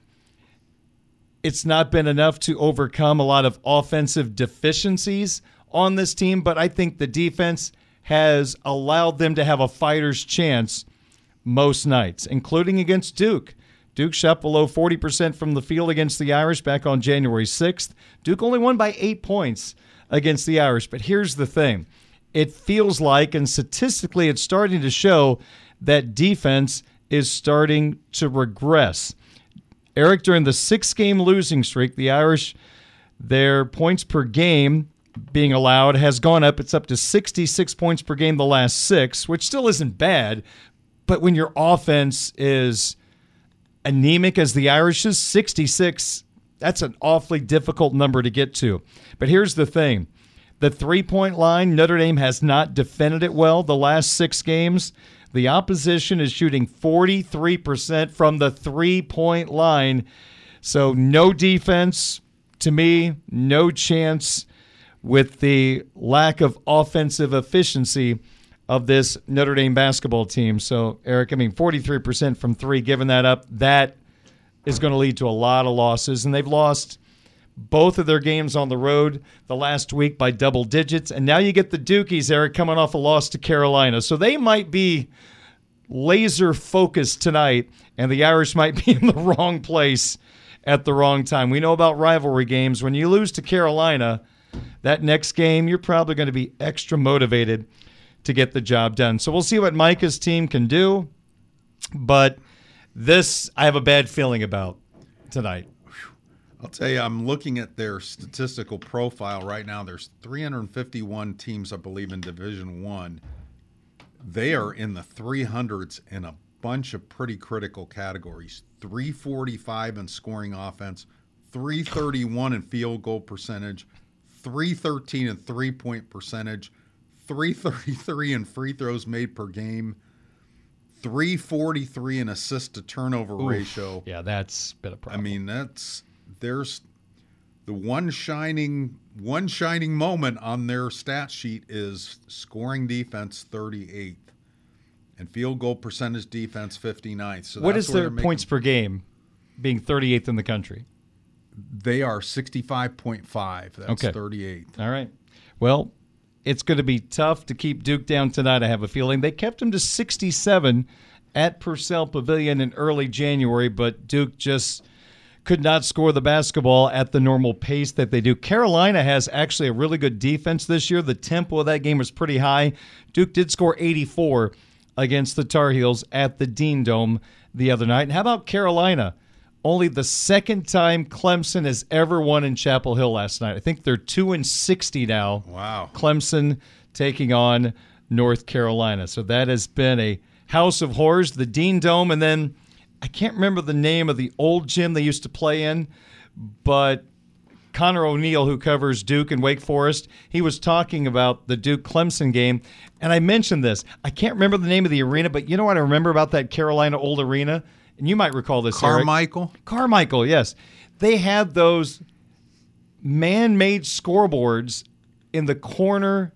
it's not been enough to overcome a lot of offensive deficiencies on this team, but I think the defense has allowed them to have a fighter's chance most nights, including against Duke. Duke shot below 40% from the field against the Irish back on January 6th. Duke only won by eight points against the Irish. But here's the thing it feels like, and statistically, it's starting to show that defense is starting to regress. Eric, during the six game losing streak, the Irish, their points per game being allowed has gone up. It's up to 66 points per game the last six, which still isn't bad. But when your offense is anemic as the Irish's, 66, that's an awfully difficult number to get to. But here's the thing the three point line, Notre Dame has not defended it well the last six games. The opposition is shooting 43% from the three point line. So, no defense. To me, no chance with the lack of offensive efficiency of this Notre Dame basketball team. So, Eric, I mean, 43% from three, giving that up, that is going to lead to a lot of losses. And they've lost both of their games on the road the last week by double digits. And now you get the Dukies, Eric, coming off a loss to Carolina. So they might be laser focused tonight, and the Irish might be in the wrong place at the wrong time. We know about rivalry games. When you lose to Carolina, that next game, you're probably going to be extra motivated to get the job done. So we'll see what Micah's team can do. But this, I have a bad feeling about tonight. I'll tell you, I'm looking at their statistical profile right now. There's 351 teams, I believe, in Division One. They are in the 300s in a bunch of pretty critical categories. 345 in scoring offense, 331 in field goal percentage, 313 in three point percentage, 333 in free throws made per game, 343 in assist to turnover Oof. ratio. Yeah, that's been a problem. I mean, that's there's the one shining one shining moment on their stat sheet is scoring defense 38th and field goal percentage defense 59th. So what is their points making- per game being 38th in the country? They are 65.5. That's Okay. 38th. All right. Well, it's going to be tough to keep Duke down tonight, I have a feeling. They kept him to 67 at Purcell Pavilion in early January, but Duke just could not score the basketball at the normal pace that they do. Carolina has actually a really good defense this year. The tempo of that game was pretty high. Duke did score 84 against the Tar Heels at the Dean Dome the other night. And how about Carolina? Only the second time Clemson has ever won in Chapel Hill last night. I think they're 2 and 60 now. Wow. Clemson taking on North Carolina. So that has been a house of horrors, the Dean Dome, and then I can't remember the name of the old gym they used to play in, but Connor O'Neill, who covers Duke and Wake Forest, he was talking about the Duke Clemson game. And I mentioned this. I can't remember the name of the arena, but you know what I remember about that Carolina old arena? And you might recall this. Eric. Carmichael? Carmichael, yes. They had those man made scoreboards in the corner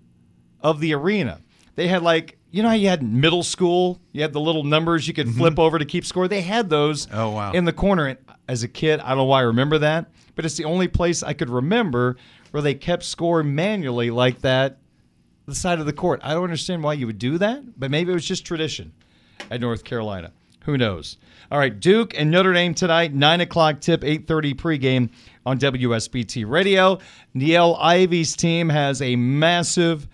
of the arena. They had like, you know how you had middle school? You had the little numbers you could mm-hmm. flip over to keep score. They had those Oh, wow. in the corner. And as a kid, I don't know why I remember that, but it's the only place I could remember where they kept score manually like that, the side of the court. I don't understand why you would do that, but maybe it was just tradition at North Carolina. Who knows? All right, Duke and Notre Dame tonight, nine o'clock tip, eight thirty pregame on WSBT Radio. Niele Ivey's team has a massive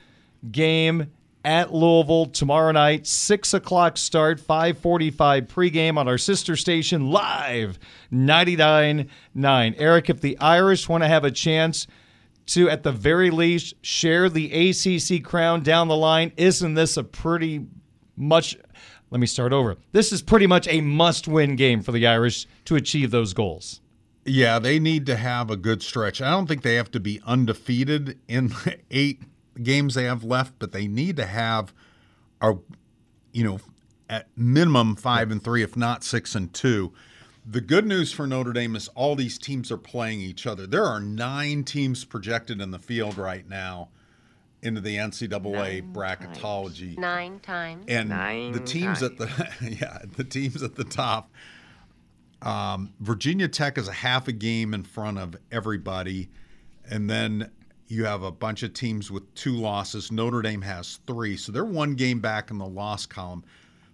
game at Louisville tomorrow night, six o'clock start, five forty-five pregame on our sister station live, 99.9. Eric, if the Irish want to have a chance to, at the very least, share the ACC crown down the line, isn't this a pretty much? Let me start over. This is pretty much a must-win game for the Irish to achieve those goals. Yeah, they need to have a good stretch. I don't think they have to be undefeated in eight games they have left, but they need to have a you know at minimum five and three, if not six and two. The good news for Notre Dame is all these teams are playing each other. There are nine teams projected in the field right now into the NCAA bracketology. Nine times. And Nine the teams at the yeah, the teams at the top. Um, Virginia Tech is a half a game in front of everybody, and then you have a bunch of teams with two losses. Notre Dame has three, so they're one game back in the loss column,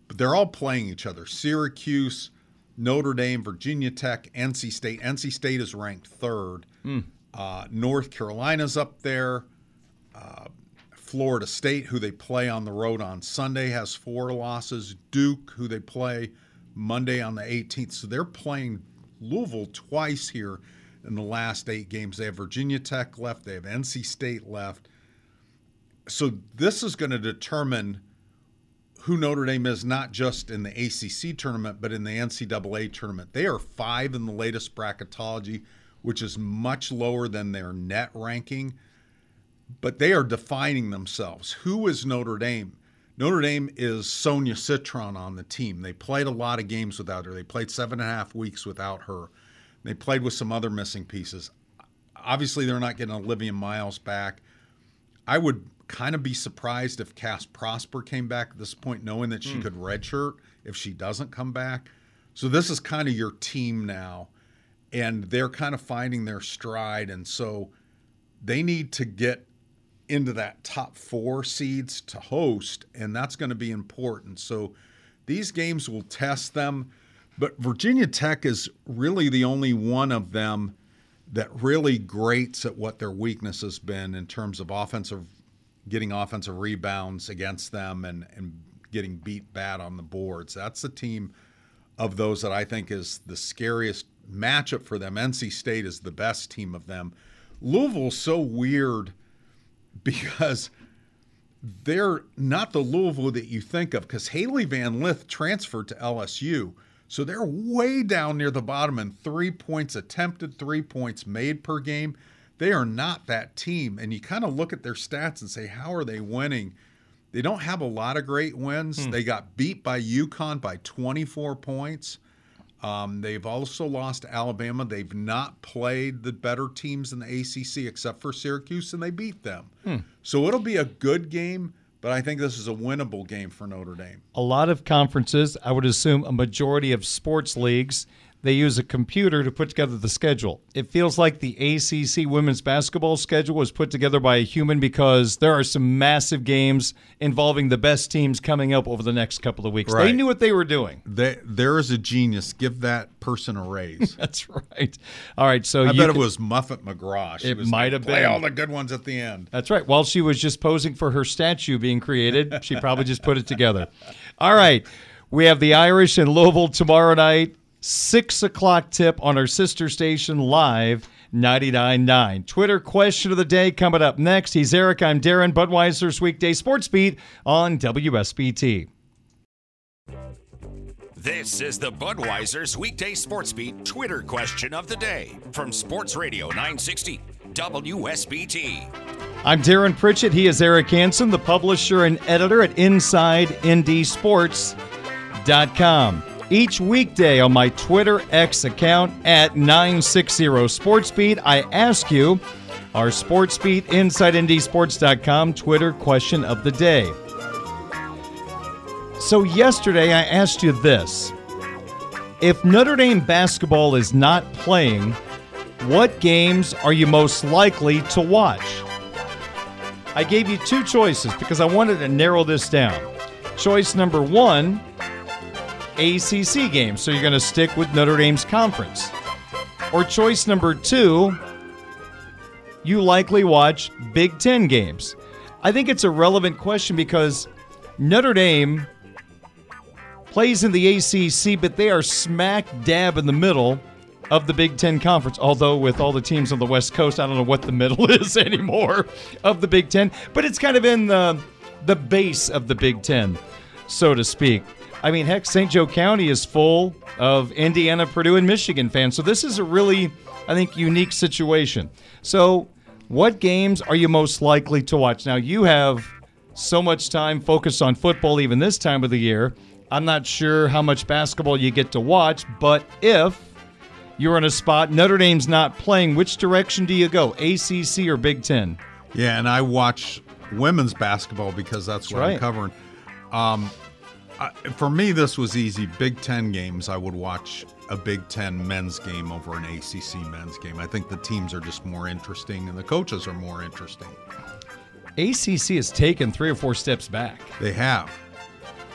but they're all playing each other. Syracuse, Notre Dame, Virginia Tech, NC State. NC State is ranked third. Uh, North Carolina's up there. Uh, Florida State, who they play on the road on Sunday, has four losses. Duke, who they play Monday on the 18th. So they're playing Louisville twice here in the last eight games. They have Virginia Tech left, they have NC State left. So this is going to determine who Notre Dame is, not just in the ACC tournament, but in the NCAA tournament. They are five in the latest bracketology, which is much lower than their net ranking but they are defining themselves. Who is Notre Dame? Notre Dame is Sonia Citron on the team. They played a lot of games without her. They played seven and a half weeks without her. They played with some other missing pieces. Obviously, they're not getting Olivia Miles back. I would kind of be surprised if Cass Prosper came back at this point, knowing that she Hmm. could redshirt if she doesn't come back. So this is kind of your team now, and they're kind of finding their stride. And so they need to get into that top four seeds to host, and that's going to be important. So these games will test them, but Virginia Tech is really the only one of them that really grates at what their weakness has been in terms of offensive, getting offensive rebounds against them and, and getting beat bad on the boards. That's the team of those that I think is the scariest matchup for them. NC State is the best team of them. Louisville's so weird because they're not the Louisville that you think of because Hailey Van Lith transferred to LSU. So they're way down near the bottom in three points attempted, three points made per game. They are not that team. And you kind of look at their stats and say, how are they winning? They don't have a lot of great wins. They got beat by UConn by 24 points. Um, they've also lost to Alabama. They've not played the better teams in the ACC except for Syracuse, and they beat them. Hmm. So it'll be a good game, but I think this is a winnable game for Notre Dame. A lot of conferences, I would assume a majority of sports leagues, they use a computer to put together the schedule. It feels like the ACC women's basketball schedule was put together by a human because there are some massive games involving the best teams coming up over the next couple of weeks. They knew what they were doing. They, there is a genius. Give that person a raise. That's right. All right, so I you bet can- it was Muffet McGraw. She It might have Play been. all the good ones at the end. That's right. While she was just posing for her statue being created, she probably just put it together. All right. We have the Irish in Louisville tomorrow night, 6 o'clock tip on our sister station live, 99.9. Twitter question of the day coming up next. He's Eric. I'm Darin. Budweiser's weekday sports beat on WSBT. This is the Budweiser's weekday sports beat Twitter question of the day from Sports Radio 960 WSBT. I'm Darin Pritchett. He is Eric Hansen, the publisher and editor at InsideNDSports.com. Each weekday on my Twitter X account at 960 SportsBeat, I ask you our SportsBeat InsideNDSports.com Twitter question of the day. So, yesterday I asked you this If Notre Dame basketball is not playing, what games are you most likely to watch? I gave you two choices because I wanted to narrow this down. Choice number one ACC games, so you're going to stick with Notre Dame's conference. Or choice number two, you likely watch Big Ten games. I think it's a relevant question because Notre Dame plays in the ACC, but they are smack dab in the middle of the Big Ten Conference. Although, with all the teams on the West Coast, I don't know what the middle is anymore of the Big Ten, but it's kind of in the, the base of the Big Ten, so to speak. I mean, heck, St. Joe County is full of Indiana, Purdue, and Michigan fans. So this is a really, I think, unique situation. So, what games are you most likely to watch? Now, you have so much time focused on football even this time of the year. I'm not sure how much basketball you get to watch, but if you're in a spot Notre Dame's not playing, which direction do you go? ACC or Big Ten? Yeah, and I watch women's basketball because that's, That's what right. I'm covering. Um, I, for me, this was easy. Big Ten games, I would watch a Big Ten men's game over an ACC men's game. I think the teams are just more interesting and the coaches are more interesting. ACC has taken three or four steps back. They have.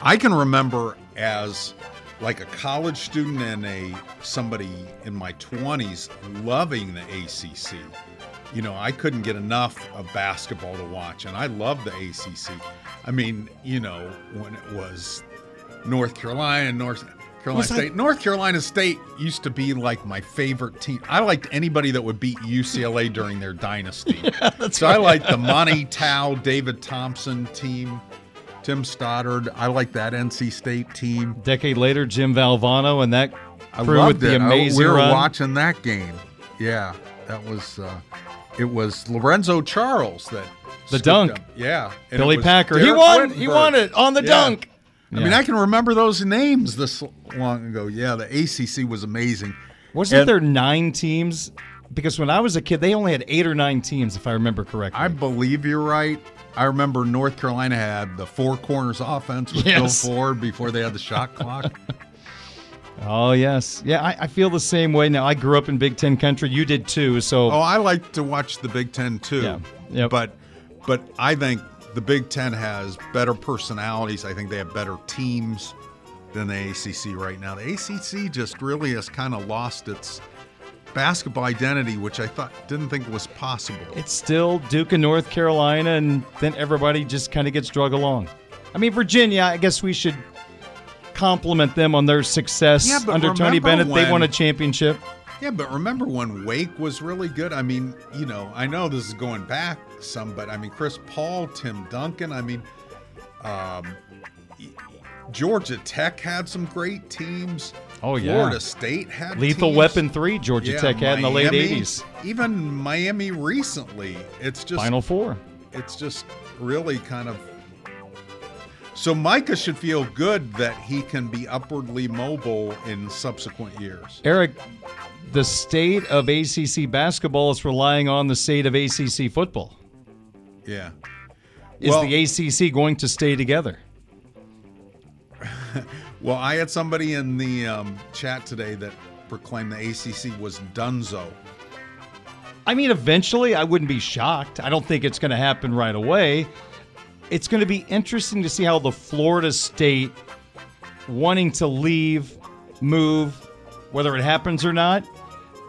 I can remember as like a college student and a somebody in my 20s loving the ACC. You know, I couldn't get enough of basketball to watch and I loved the ACC. I mean, you know, when it was North Carolina, North Carolina Was I- State. North Carolina State used to be like my favorite team. I liked anybody that would beat UCLA during their dynasty. so I liked the Monte Towe, David Thompson team, Tim Stoddard. I like that NC State team. Decade later, Jim Valvano and that I crew loved with the it. I- we were run. watching that game. Yeah, that was. Uh, it was Lorenzo Charles that The dunk. him. Yeah, and Billy was Packer. He Derek won. He won it on the Yeah. dunk. I mean, I can remember those names this long ago. Yeah, the ACC was amazing. Wasn't And there nine teams? Because when I was a kid, they only had eight or nine teams, if I remember correctly. I believe you're right. I remember North Carolina had the four corners offense with Yes. Phil Ford before they had the shot clock. oh yes, yeah. I, I feel the same way now. I grew up in Big Ten country. You did too. So Oh, I like to watch the Big Ten too. Yeah. Yep. But but I think the Big Ten has better personalities. I think they have better teams than the ACC right now. The ACC just really has kind of lost its basketball identity, which I thought didn't think was possible. it's still Duke and North Carolina, and then everybody just kind of gets drug along. I mean, Virginia. I guess we should compliment them on their success Yeah, under Tony Bennett. They won a championship. Yeah, but remember when Wake was really good? I mean, you know, I know this is going back some, but I mean, Chris Paul, Tim Duncan. I mean, um, Georgia Tech had some great teams. Oh, yeah. Florida State had Lethal teams. Weapon three. Georgia Yeah, Tech had in the late '80s. Even Miami recently. It's just Final four. It's just really kind of. So Micah should feel good that he can be upwardly mobile in subsequent years. Eric, the state of ACC basketball is relying on the state of ACC football. Yeah. Is Well- the ACC going to stay together? Well, I had somebody in the um, chat today that proclaimed the ACC was Dunzo. I mean, eventually, I wouldn't be shocked. I don't think it's going to happen right away. It's going to be interesting to see how the Florida State wanting to leave, move, whether it happens or not.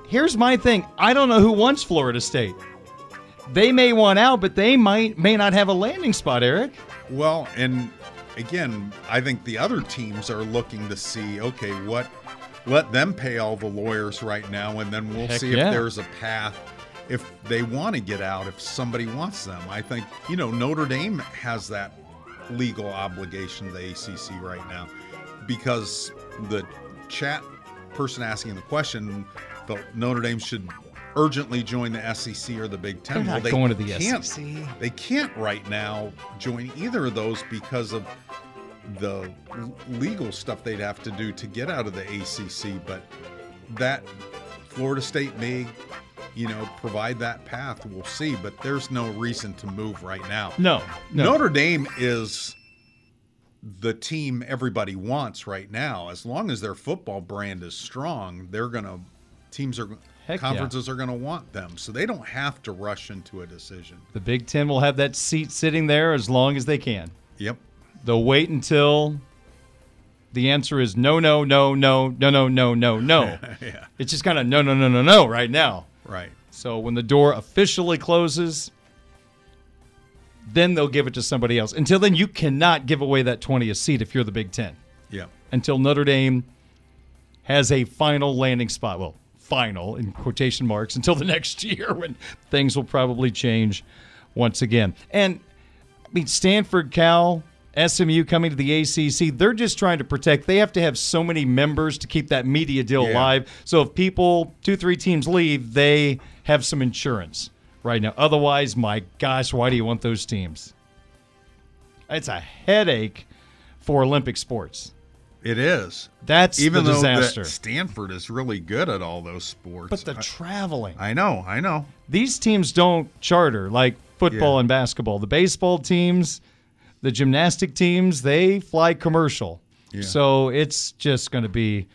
Here's my thing I don't know who wants Florida State. They may want out, but they might may not have a landing spot, Eric. Well, and again, I think the other teams are looking to see, okay, what let them pay all the lawyers right now, and then we'll Heck see yeah. if there's a path. If they want to get out, if somebody wants them, I think you know Notre Dame has that legal obligation to the ACC right now because the chat person asking the question felt Notre Dame should urgently join the SEC or the Big Ten. They're not they going to the can't, SEC. They can't right now join either of those because of the legal stuff they'd have to do to get out of the ACC. But that Florida State may, you know, provide that path. We'll see. But there's no reason to move right now. No, no. Notre Dame is the team everybody wants right now. As long as their football brand is strong, they're gonna teams are Heck yeah. conferences are gonna want them. So they don't have to rush into a decision. The Big Ten will have that seat sitting there as long as they can. Yep. They'll wait until the answer is no, no, no, no, no, no, no, no, no. yeah. It's just kind of no, no, no, no, no right now. Right. So when the door officially closes, then they'll give it to somebody else. Until then, you cannot give away that 20th seat if you're the Big Ten. Yeah. Until Notre Dame has a final landing spot. Well, final in quotation marks until the next year when things will probably change once again. And I mean, Stanford, Cal, SMU coming to the ACC, they're just trying to protect. They have to have so many members to keep that media deal Yeah. alive. So if people, two, three teams leave, they have some insurance right now. Otherwise, my gosh, why do you want those teams? It's a headache for Olympic sports. It is. That's Even the though that disaster. Stanford is really good at all those sports. But the I- traveling. I know, I know. These teams don't charter like football Yeah. and basketball. The baseball teams, the gymnastic teams, they fly commercial. Yeah. So it's just going to be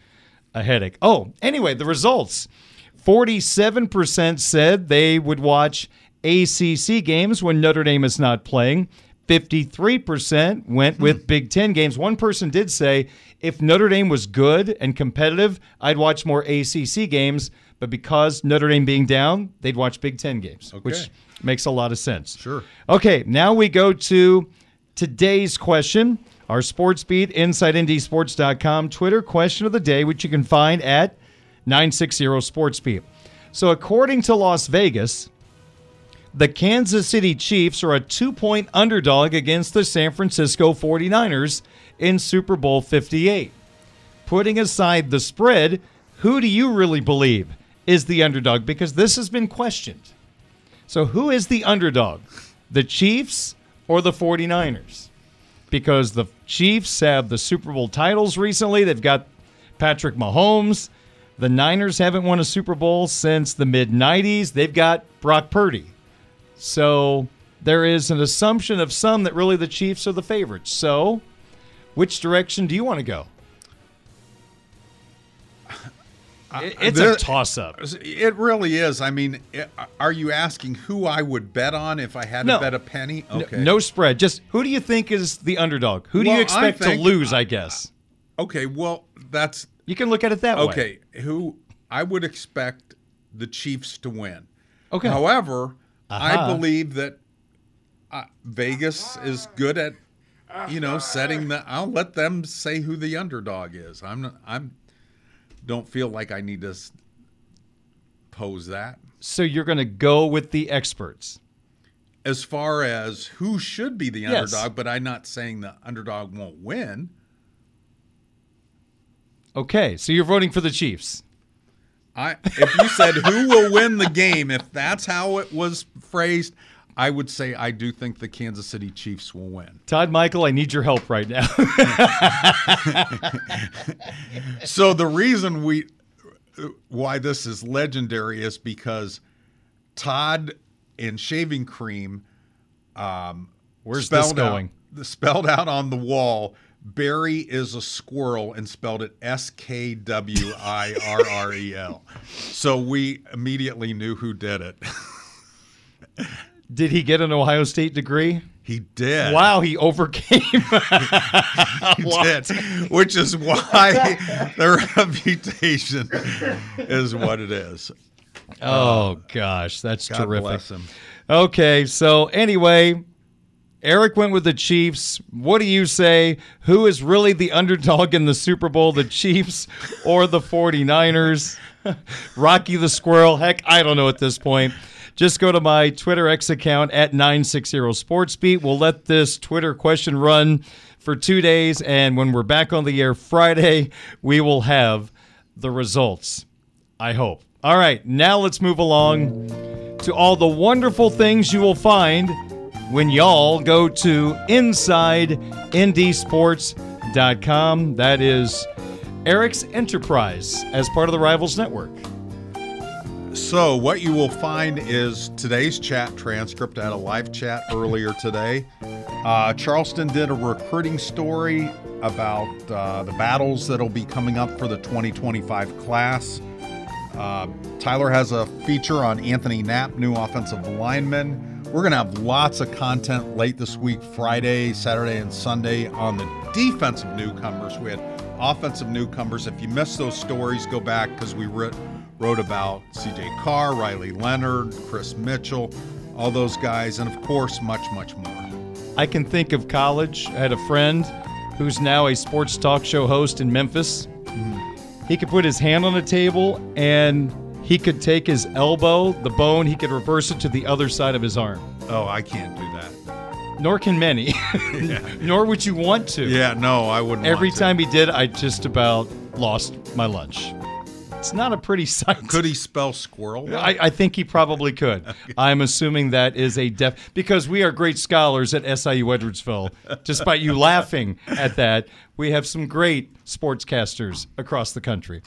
a headache. Oh, anyway, the results 47% said they would watch ACC games when Notre Dame is not playing. 53% went with hmm. Big Ten games. One person did say, if Notre Dame was good and competitive, I'd watch more ACC games. But because Notre Dame being down, they'd watch Big Ten games, which makes a lot of sense. Sure. Okay, now we go to today's question. Our sports beat, InsideNDSports.com Twitter question of the day, which you can find at 960 Sports Beat. So, according to Las Vegas, the Kansas City Chiefs are a two point underdog against the San Francisco 49ers in Super Bowl 58. Putting aside the spread, who do you really believe is the underdog? Because this has been questioned. So, who is the underdog? The Chiefs or the 49ers? Because the Chiefs have the Super Bowl titles recently. They've got Patrick Mahomes. The Niners haven't won a Super Bowl since the mid 90s. They've got Brock Purdy. So, there is an assumption of some that really the Chiefs are the favorites. So, which direction do you want to go? It's a toss up. It really is. I mean, are you asking who I would bet on if I had No. to bet a penny? No- Okay. No, spread. Just who do you think is the underdog? Who do Well, you expect think- to lose, I guess? Okay, well, that's You can look at it that way. okay. Who I would expect the Chiefs to win. Okay. However, Aha. I believe that uh, Vegas is good at, you know, setting the. I'll let them say who the underdog is. I'm. not- I'm. Don't feel like I need to pose that. So you're going to go with the experts. As far as who should be the Yes. underdog, but I'm not saying the underdog won't win. Okay, so you're voting for the Chiefs. I if you said who will win the game, if that's how it was phrased, I would say I do think the Kansas City Chiefs will win. Todd Michael, I need your help right now. So the reason we why this is legendary is because Todd and shaving cream um Where's this spelled out- spelled out on the wall Barry is a squirrel and spelled it S K W I R R E L. So we immediately knew who did it. Did he get an Ohio State degree? He did. Wow, he overcame. He did, which is why their reputation is what it is. oh uh, gosh, that's God terrific. Okay, so anyway, Eric went with the Chiefs. What do you say? Who is really the underdog in the Super Bowl, the Chiefs or the 49ers? Rocky the Squirrel? Heck, I don't know at this point. Just go to my Twitter X account at 960 SportsBeat. We'll let this Twitter question run for two days, and when we're back on the air Friday, we will have the results. I hope. All right, now let's move along to all the wonderful things you will find when y'all go to InsideNDSports.com. That is Eric's enterprise as part of the Rivals Network. So, what you will find is today's chat transcript. I had a live chat earlier today. Uh, Charleston did a recruiting story about uh, the battles that'll be coming up for the 2025 class. Uh, Tyler has a feature on Anthonie Knapp, new offensive lineman. We're going to have lots of content late this week, Friday, Saturday, and Sunday on the defensive newcomers. We had offensive newcomers. If you missed those stories, go back because we wrote, wrote about CJ Carr, Riley Leonard, Chris Mitchell, all those guys, and of course, much, much more. I can think of college. I had a friend who's now a sports talk show host in Memphis. Mm-hmm. He could put his hand on a table and he could take his elbow, the bone, he could reverse it to the other side of his arm. Oh, I can't do that. Nor can many. Nor would you want to. Yeah, no, I wouldn't. Every time he did, I just about lost my lunch. It's not a pretty sight. Could he spell squirrel? I, I think he probably could. I'm assuming that is a def because we are great scholars at SIU Edwardsville. Despite you laughing at that, we have some great sportscasters across the country.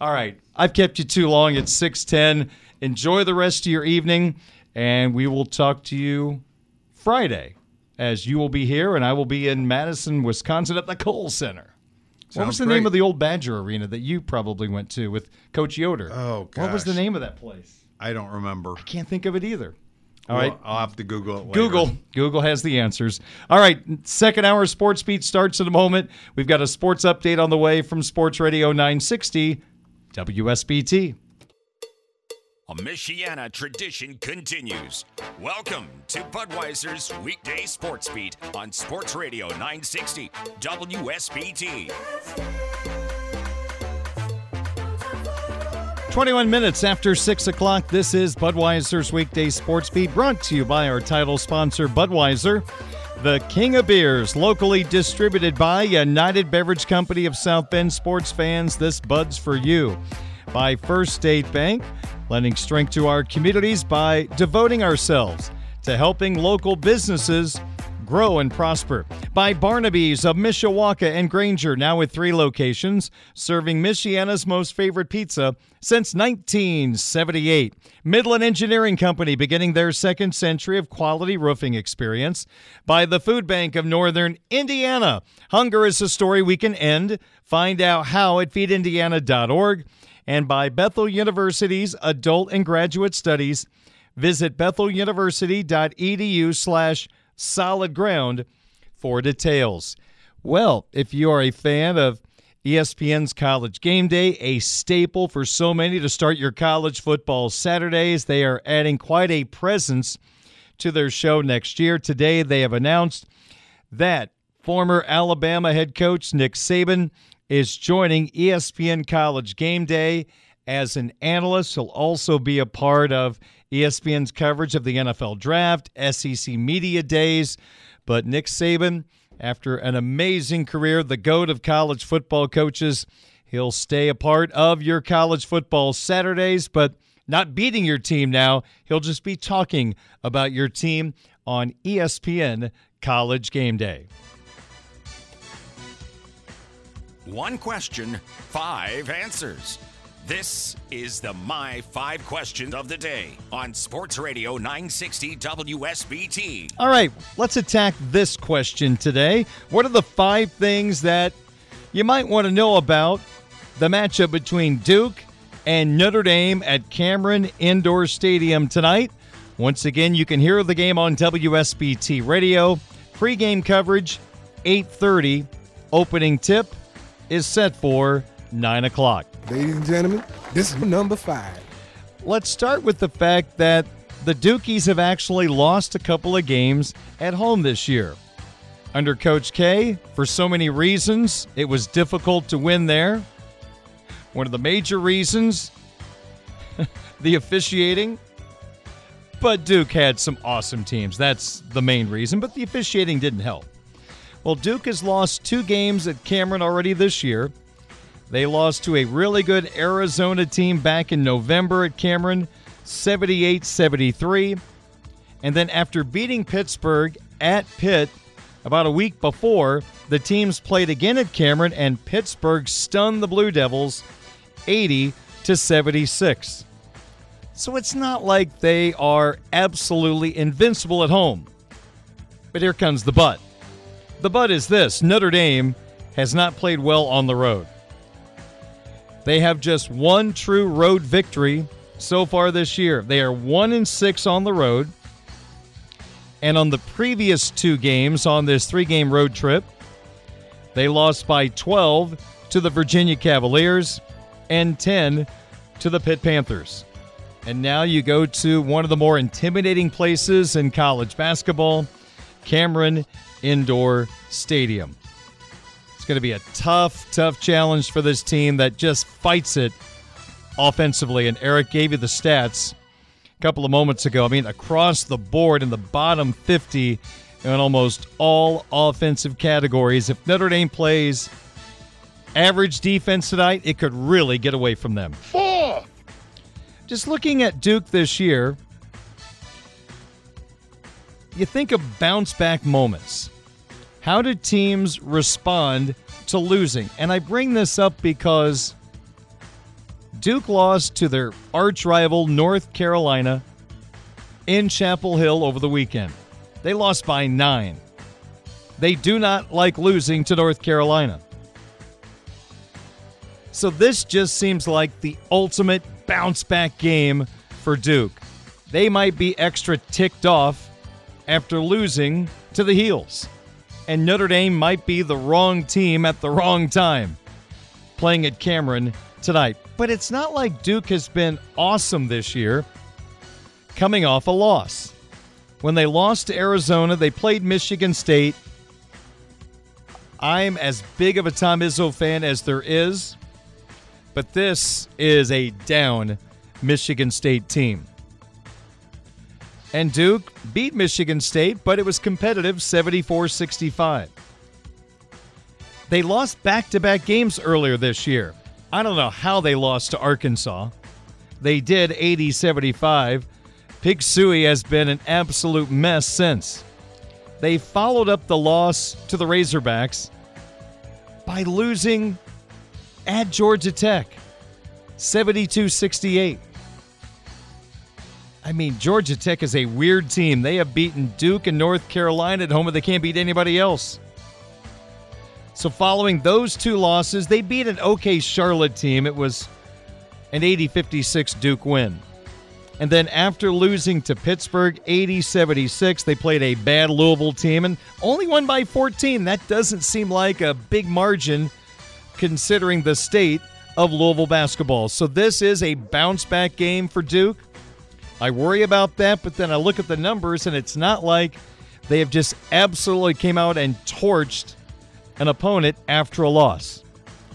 All right, I've kept you too long. It's 6:10. Enjoy the rest of your evening, and we will talk to you Friday, as you will be here, and I will be in Madison, Wisconsin, at the Kohl Center. What was the great. name of the old Badger Arena that you probably went to with Coach Yoder? Oh, What was the name of that place? I don't remember. I can't think of it either. All Well, right. I'll have to Google it later. Google. Google has the answers. All right. Second hour Sports Beat starts in a moment. We've got a sports update on the way from Sports Radio 960 WSBT. A Michiana tradition continues. Welcome to Budweiser's weekday sports beat on Sports Radio 960 WSBT. 21 minutes after 6 o'clock, this is Budweiser's Weekday Sports Beat, brought to you by our title sponsor, Budweiser, the king of beers, locally distributed by United Beverage Company of South Bend sports fans. This Bud's for you. By First State Bank, lending strength to our communities by devoting ourselves to helping local businesses grow and prosper. By Barnaby's of Mishawaka and Granger, now with three locations, serving Michiana's most favorite pizza since 1978. Midland Engineering Company, beginning their second century of quality roofing experience. By the Food Bank of Northern Indiana. Hunger is a story we can end. Find out how at feedindiana.org. And by Bethel University's Adult and Graduate Studies. Visit betheluniversity.edu slash solid ground for details. Well, if you are a fan of ESPN's College Game Day, a staple for so many to start your college football Saturdays, they are adding quite a presence to their show next year. Today, they have announced that former Alabama head coach Nick Saban is joining ESPN College Game Day as an analyst. He'll also be a part of ESPN's coverage of the NFL Draft, SEC Media Days. But Nick Saban, after an amazing career, the GOAT of college football coaches, he'll stay a part of your college football Saturdays, but not beating your team now. He'll just be talking about your team on ESPN College Game Day. One question, five answers. This is the My Five Questions of the Day on Sports Radio 960 WSBT. All right, let's attack this question today. What are the five things that you might want to know about the matchup between Duke and Notre Dame at Cameron Indoor Stadium tonight? Once again, you can hear the game on WSBT Radio. Pre-game coverage, 8:30. Opening tip is set for 9 o'clock. Ladies and gentlemen, this is number five. Let's start with the fact that the Dukies have actually lost a couple of games at home this year. Under Coach K, for so many reasons, it was difficult to win there. One of the major reasons, the officiating. But Duke had some awesome teams. That's the main reason, but the officiating didn't help. Well, Duke has lost two games at Cameron already this year. They lost to a really good Arizona team back in November at Cameron, 78 73. And then after beating Pittsburgh at Pitt about a week before, the teams played again at Cameron and Pittsburgh stunned the Blue Devils 80 to 76. So it's not like they are absolutely invincible at home. But here comes the but. The but is this Notre Dame has not played well on the road. They have just one true road victory so far this year. They are 1 and 6 on the road. And on the previous two games on this three game road trip, they lost by 12 to the Virginia Cavaliers and 10 to the Pitt Panthers. And now you go to one of the more intimidating places in college basketball, Cameron Indoor Stadium. It's going to be a tough, tough challenge for this team that just fights it offensively. And Eric gave you the stats a couple of moments ago. I mean, across the board in the bottom 50 in almost all offensive categories. If Notre Dame plays average defense tonight, it could really get away from them. Four. Just looking at Duke this year, you think of bounce back moments. How do teams respond to losing? And I bring this up because Duke lost to their arch rival North Carolina in Chapel Hill over the weekend. They lost by nine. They do not like losing to North Carolina. So this just seems like the ultimate bounce back game for Duke. They might be extra ticked off after losing to the Heels. And Notre Dame might be the wrong team at the wrong time playing at Cameron tonight. But it's not like Duke has been awesome this year coming off a loss. When they lost to Arizona, they played Michigan State. I'm as big of a Tom Izzo fan as there is, but this is a down Michigan State team. And Duke beat Michigan State, but it was competitive 74 65. They lost back to back games earlier this year. I don't know how they lost to Arkansas. They did 80 75. Pig Sooie has been an absolute mess since. They followed up the loss to the Razorbacks by losing at Georgia Tech 72 68. I mean, Georgia Tech is a weird team. They have beaten Duke and North Carolina at home, but they can't beat anybody else. So, following those two losses, they beat an okay Charlotte team. It was an 80 56 Duke win. And then after losing to Pittsburgh 80 76, they played a bad Louisville team and only won by 14. That doesn't seem like a big margin considering the state of Louisville basketball. So this is a bounce back game for Duke. I worry about that, but then I look at the numbers and it's not like they have just absolutely came out and torched an opponent after a loss.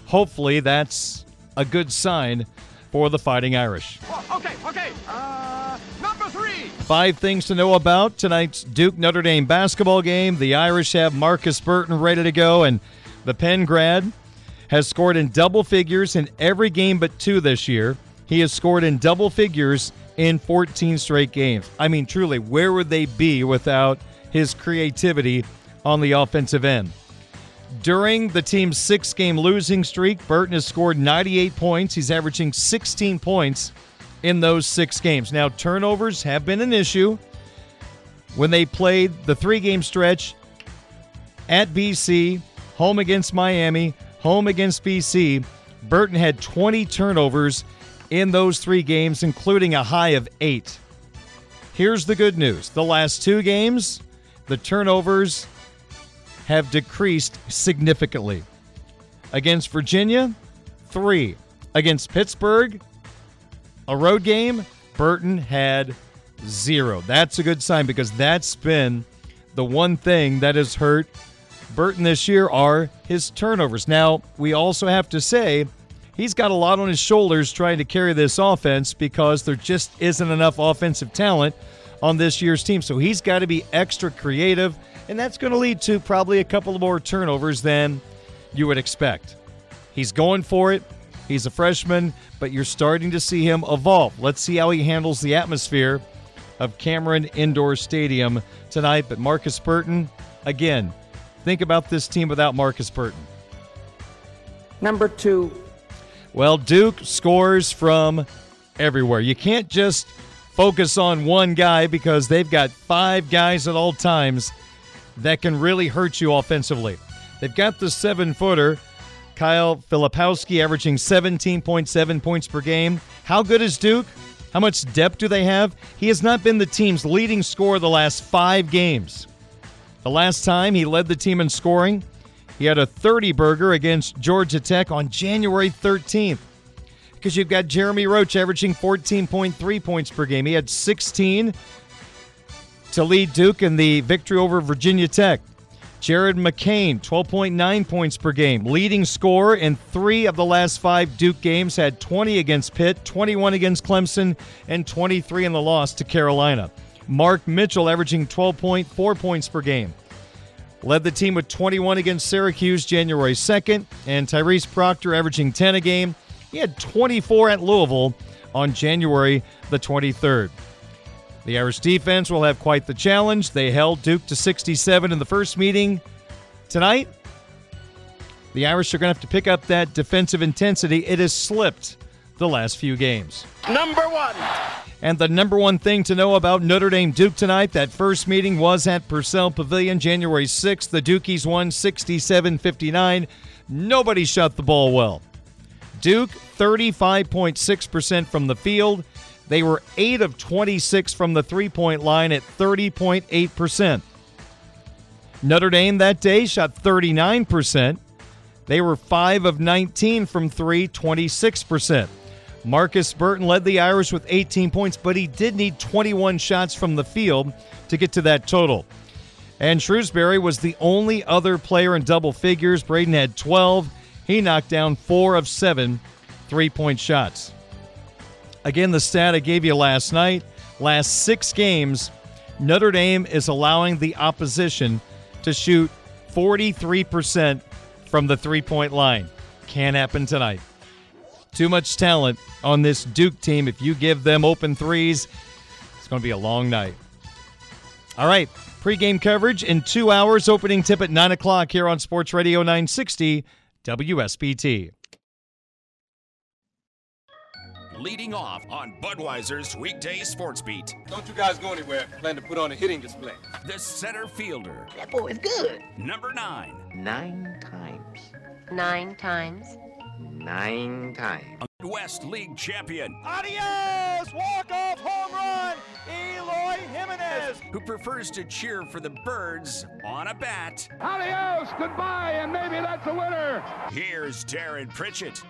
Hopefully that's a good sign for the Fighting Irish. Okay, okay. Uh, number three. Five things to know about tonight's Duke Notre Dame basketball game. The Irish have Markus Burton ready to go, and the Penn grad has scored in double figures in every game but two this year. He has scored in double figures in 14 straight games. I mean, truly, where would they be without his creativity on the offensive end? During the team's six game losing streak, Burton has scored 98 points. He's averaging 16 points in those six games. Now, turnovers have been an issue. When they played the three game stretch at BC, home against Miami, home against BC, Burton had 20 turnovers in those three games, including a high of eight. Here's the good news the last two games, the turnovers have decreased significantly. Against Virginia, three. Against Pittsburgh, a road game, Burton had zero. That's a good sign because that's been the one thing that has hurt Burton this year are his turnovers. Now, we also have to say he's got a lot on his shoulders trying to carry this offense because there just isn't enough offensive talent on this year's team. So he's got to be extra creative, and that's going to lead to probably a couple more turnovers than you would expect. He's going for it. He's a freshman, but you're starting to see him evolve. Let's see how he handles the atmosphere of Cameron Indoor Stadium tonight. But Markus Burton, again, think about this team without Markus Burton. Number two. Well, Duke scores from everywhere. You can't just focus on one guy because they've got five guys at all times that can really hurt you offensively. They've got the seven footer, Kyle Filipowski, averaging 17.7 points per game. How good is Duke? How much depth do they have? He has not been the team's leading scorer the last five games. The last time he led the team in scoring, he had a 30 burger against Georgia Tech on January 13th. Because you've got Jeremy Roach averaging 14.3 points per game. He had 16 to lead Duke in the victory over Virginia Tech. Jared McCain, 12.9 points per game. Leading scorer in three of the last five Duke games, had 20 against Pitt, 21 against Clemson, and 23 in the loss to Carolina. Mark Mitchell averaging 12.4 points per game. Led the team with 21 against Syracuse January 2nd, and Tyrese Proctor averaging 10 a game. He had 24 at Louisville on January the 23rd. The Irish defense will have quite the challenge. They held Duke to 67 in the first meeting. Tonight, the Irish are going to have to pick up that defensive intensity. It has slipped the last few games. Number one. And the number one thing to know about Notre Dame Duke tonight, that first meeting was at Purcell Pavilion January 6th. The Dukies won 67 59. Nobody shot the ball well. Duke, 35.6% from the field. They were 8 of 26 from the three point line at 30.8%. Notre Dame that day shot 39%. They were 5 of 19 from 3, 26%. Markus Burton led the Irish with 18 points, but he did need 21 shots from the field to get to that total. And Shrewsberry was the only other player in double figures. Braeden had 12. He knocked down 4 of 7 three point shots. Again, the stat I gave you last night last six games, Notre Dame is allowing the opposition to shoot 43% from the three point line. Can't happen tonight. Too much talent on this Duke team. If you give them open threes, it's going to be a long night. All right, pregame coverage in two hours, opening tip at 9 o'clock here on Sports Radio 960 WSBT. Leading off on Budweiser's weekday sports beat. Don't you guys go anywhere. Plan to put on a hitting display. The center fielder. That boy is good. Number nine. Nine times. Nine times. Nine times. West League champion. Adios! Walk-off home run! Eloy Jimenez! Who prefers to cheer for the birds on a bat. Adios! Goodbye, and maybe that's a winner! Here's Darin Pritchett.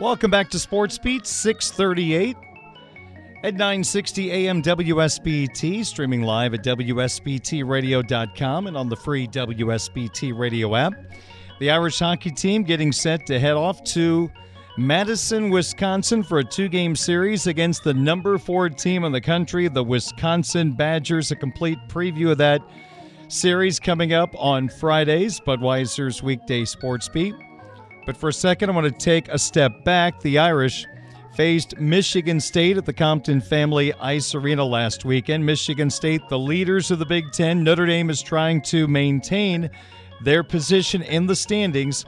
Welcome back to Sports Beat 638 at 960 AM WSBT, streaming live at WSBTradio.com and on the free WSBT radio app. The Irish hockey team getting set to head off to Madison, Wisconsin for a two game series against the number four team in the country, the Wisconsin Badgers. A complete preview of that series coming up on Fridays, Budweiser's weekday sports beat. But for a second, I want to take a step back. The Irish faced Michigan State at the Compton Family Ice Arena last weekend. Michigan State, the leaders of the Big Ten. Notre Dame is trying to maintain their position in the standings.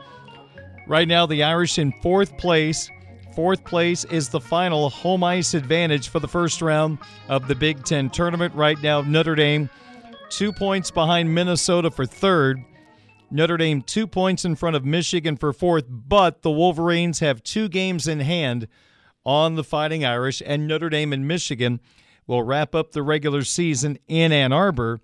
Right now, the Irish in fourth place. Fourth place is the final home ice advantage for the first round of the Big Ten tournament. Right now, Notre Dame two points behind Minnesota for third. Notre Dame two points in front of Michigan for fourth, but the Wolverines have two games in hand on the Fighting Irish, and Notre Dame and Michigan will wrap up the regular season in Ann Arbor.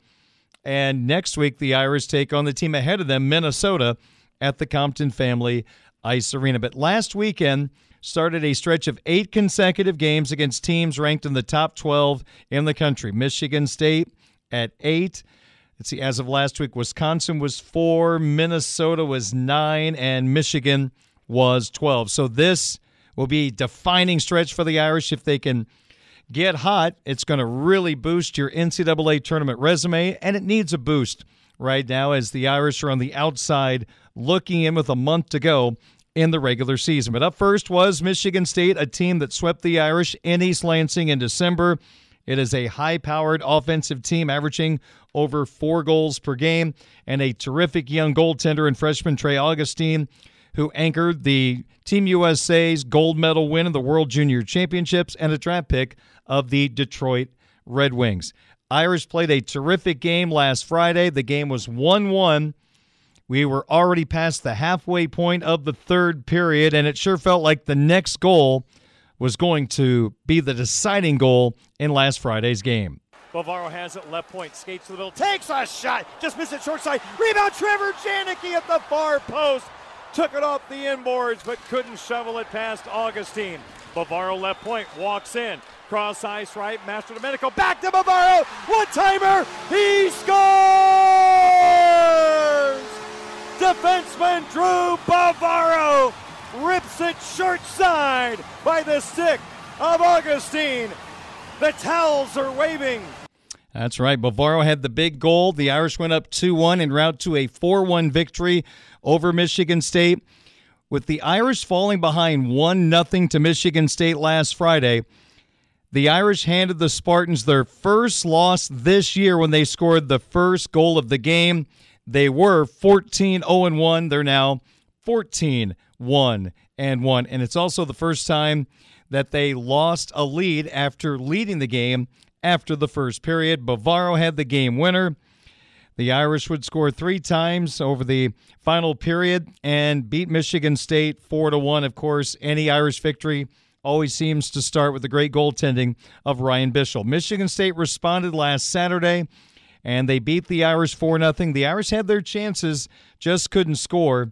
And next week, the Irish take on the team ahead of them, Minnesota, at the Compton Family Ice Arena. But last weekend, started a stretch of eight consecutive games against teams ranked in the top 12 in the country. Michigan State at eight. Let's see, as of last week, Wisconsin was four, Minnesota was nine, and Michigan was 12. So this will be a defining stretch for the Irish if they can get hot. It's going to really boost your NCAA tournament resume, and it needs a boost right now as the Irish are on the outside looking in with a month to go in the regular season. But up first was Michigan State, a team that swept the Irish in East Lansing in December. It is a high powered offensive team averaging over four goals per game and a terrific young goaltender and freshman Trey Augustine, who anchored the Team USA's gold medal win in the World Junior Championships and a draft pick of the Detroit Red Wings. Irish played a terrific game last Friday. The game was 1 1 we were already past the halfway point of the third period, and it sure felt like the next goal was going to be the deciding goal in last Friday's game. Bavaro has it left point, skates to the middle, takes a shot, just missed it short side. Rebound, Trevor Janicki at the far post. Took it off the inboards, but couldn't shovel it past Augustine. Bavaro left point, walks in. Cross ice right, Master Domenico back to Bavaro. One timer, he scores! defenseman Drew Bavaro rips it short side by the stick of Augustine. The towels are waving. That's right. Bavaro had the big goal. The Irish went up 2 1 en route to a 4 1 victory over Michigan State. With the Irish falling behind 1 0 to Michigan State last Friday, the Irish handed the Spartans their first loss this year when they scored the first goal of the game. They were 14 0 1. They're now 14 1 and 1. And it's also the first time that they lost a lead after leading the game after the first period. Bavaro had the game winner. The Irish would score three times over the final period and beat Michigan State 4 to 1. Of course, any Irish victory always seems to start with the great goaltending of Ryan Bichsel. Michigan State responded last Saturday and they beat the Irish 4 0. The Irish had their chances, just couldn't score.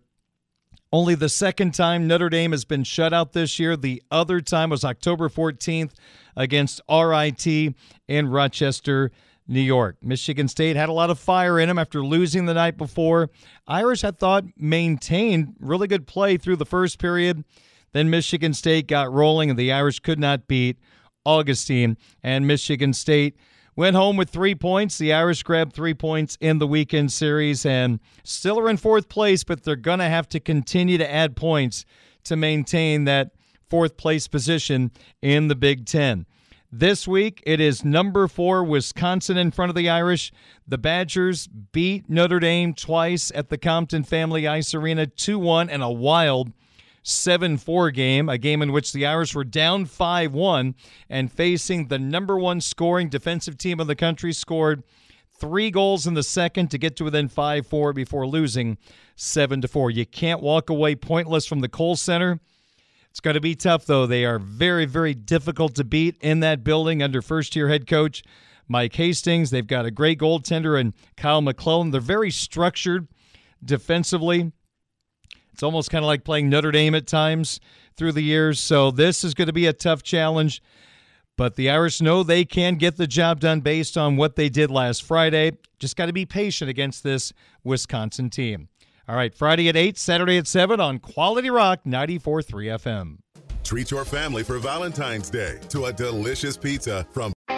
Only the second time Notre Dame has been shut out this year. The other time was October 14th against RIT in Rochester, New York. Michigan State had a lot of fire in them after losing the night before. Irish, I thought, maintained really good play through the first period. Then Michigan State got rolling, and the Irish could not beat Augustine. And Michigan State Went home with three points. The Irish grabbed three points in the weekend series and still are in fourth place, but they're going to have to continue to add points to maintain that fourth place position in the Big Ten. This week, it is number four, Wisconsin in front of the Irish. The Badgers beat Notre Dame twice at the Compton Family Ice Arena 2 1 and a wild 7 4 game, a game in which the Irish were down 5 1 and facing the number one scoring defensive team in the country, scored three goals in the second to get to within 5 4 before losing 7 4. You can't walk away pointless from the Kohl Center. It's going to be tough, though. They are very, very difficult to beat in that building under first year head coach Mike Hastings. They've got a great goaltender and Kyle McClellan. They're very structured defensively. It's almost kind of like playing Notre Dame at times through the years. So this is going to be a tough challenge. But the Irish know they can get the job done based on what they did last Friday. Just got to be patient against this Wisconsin team. All right, Friday at 8, Saturday at 7 on Quality Rock 94.3 FM. Treat your family for Valentine's Day to a delicious pizza from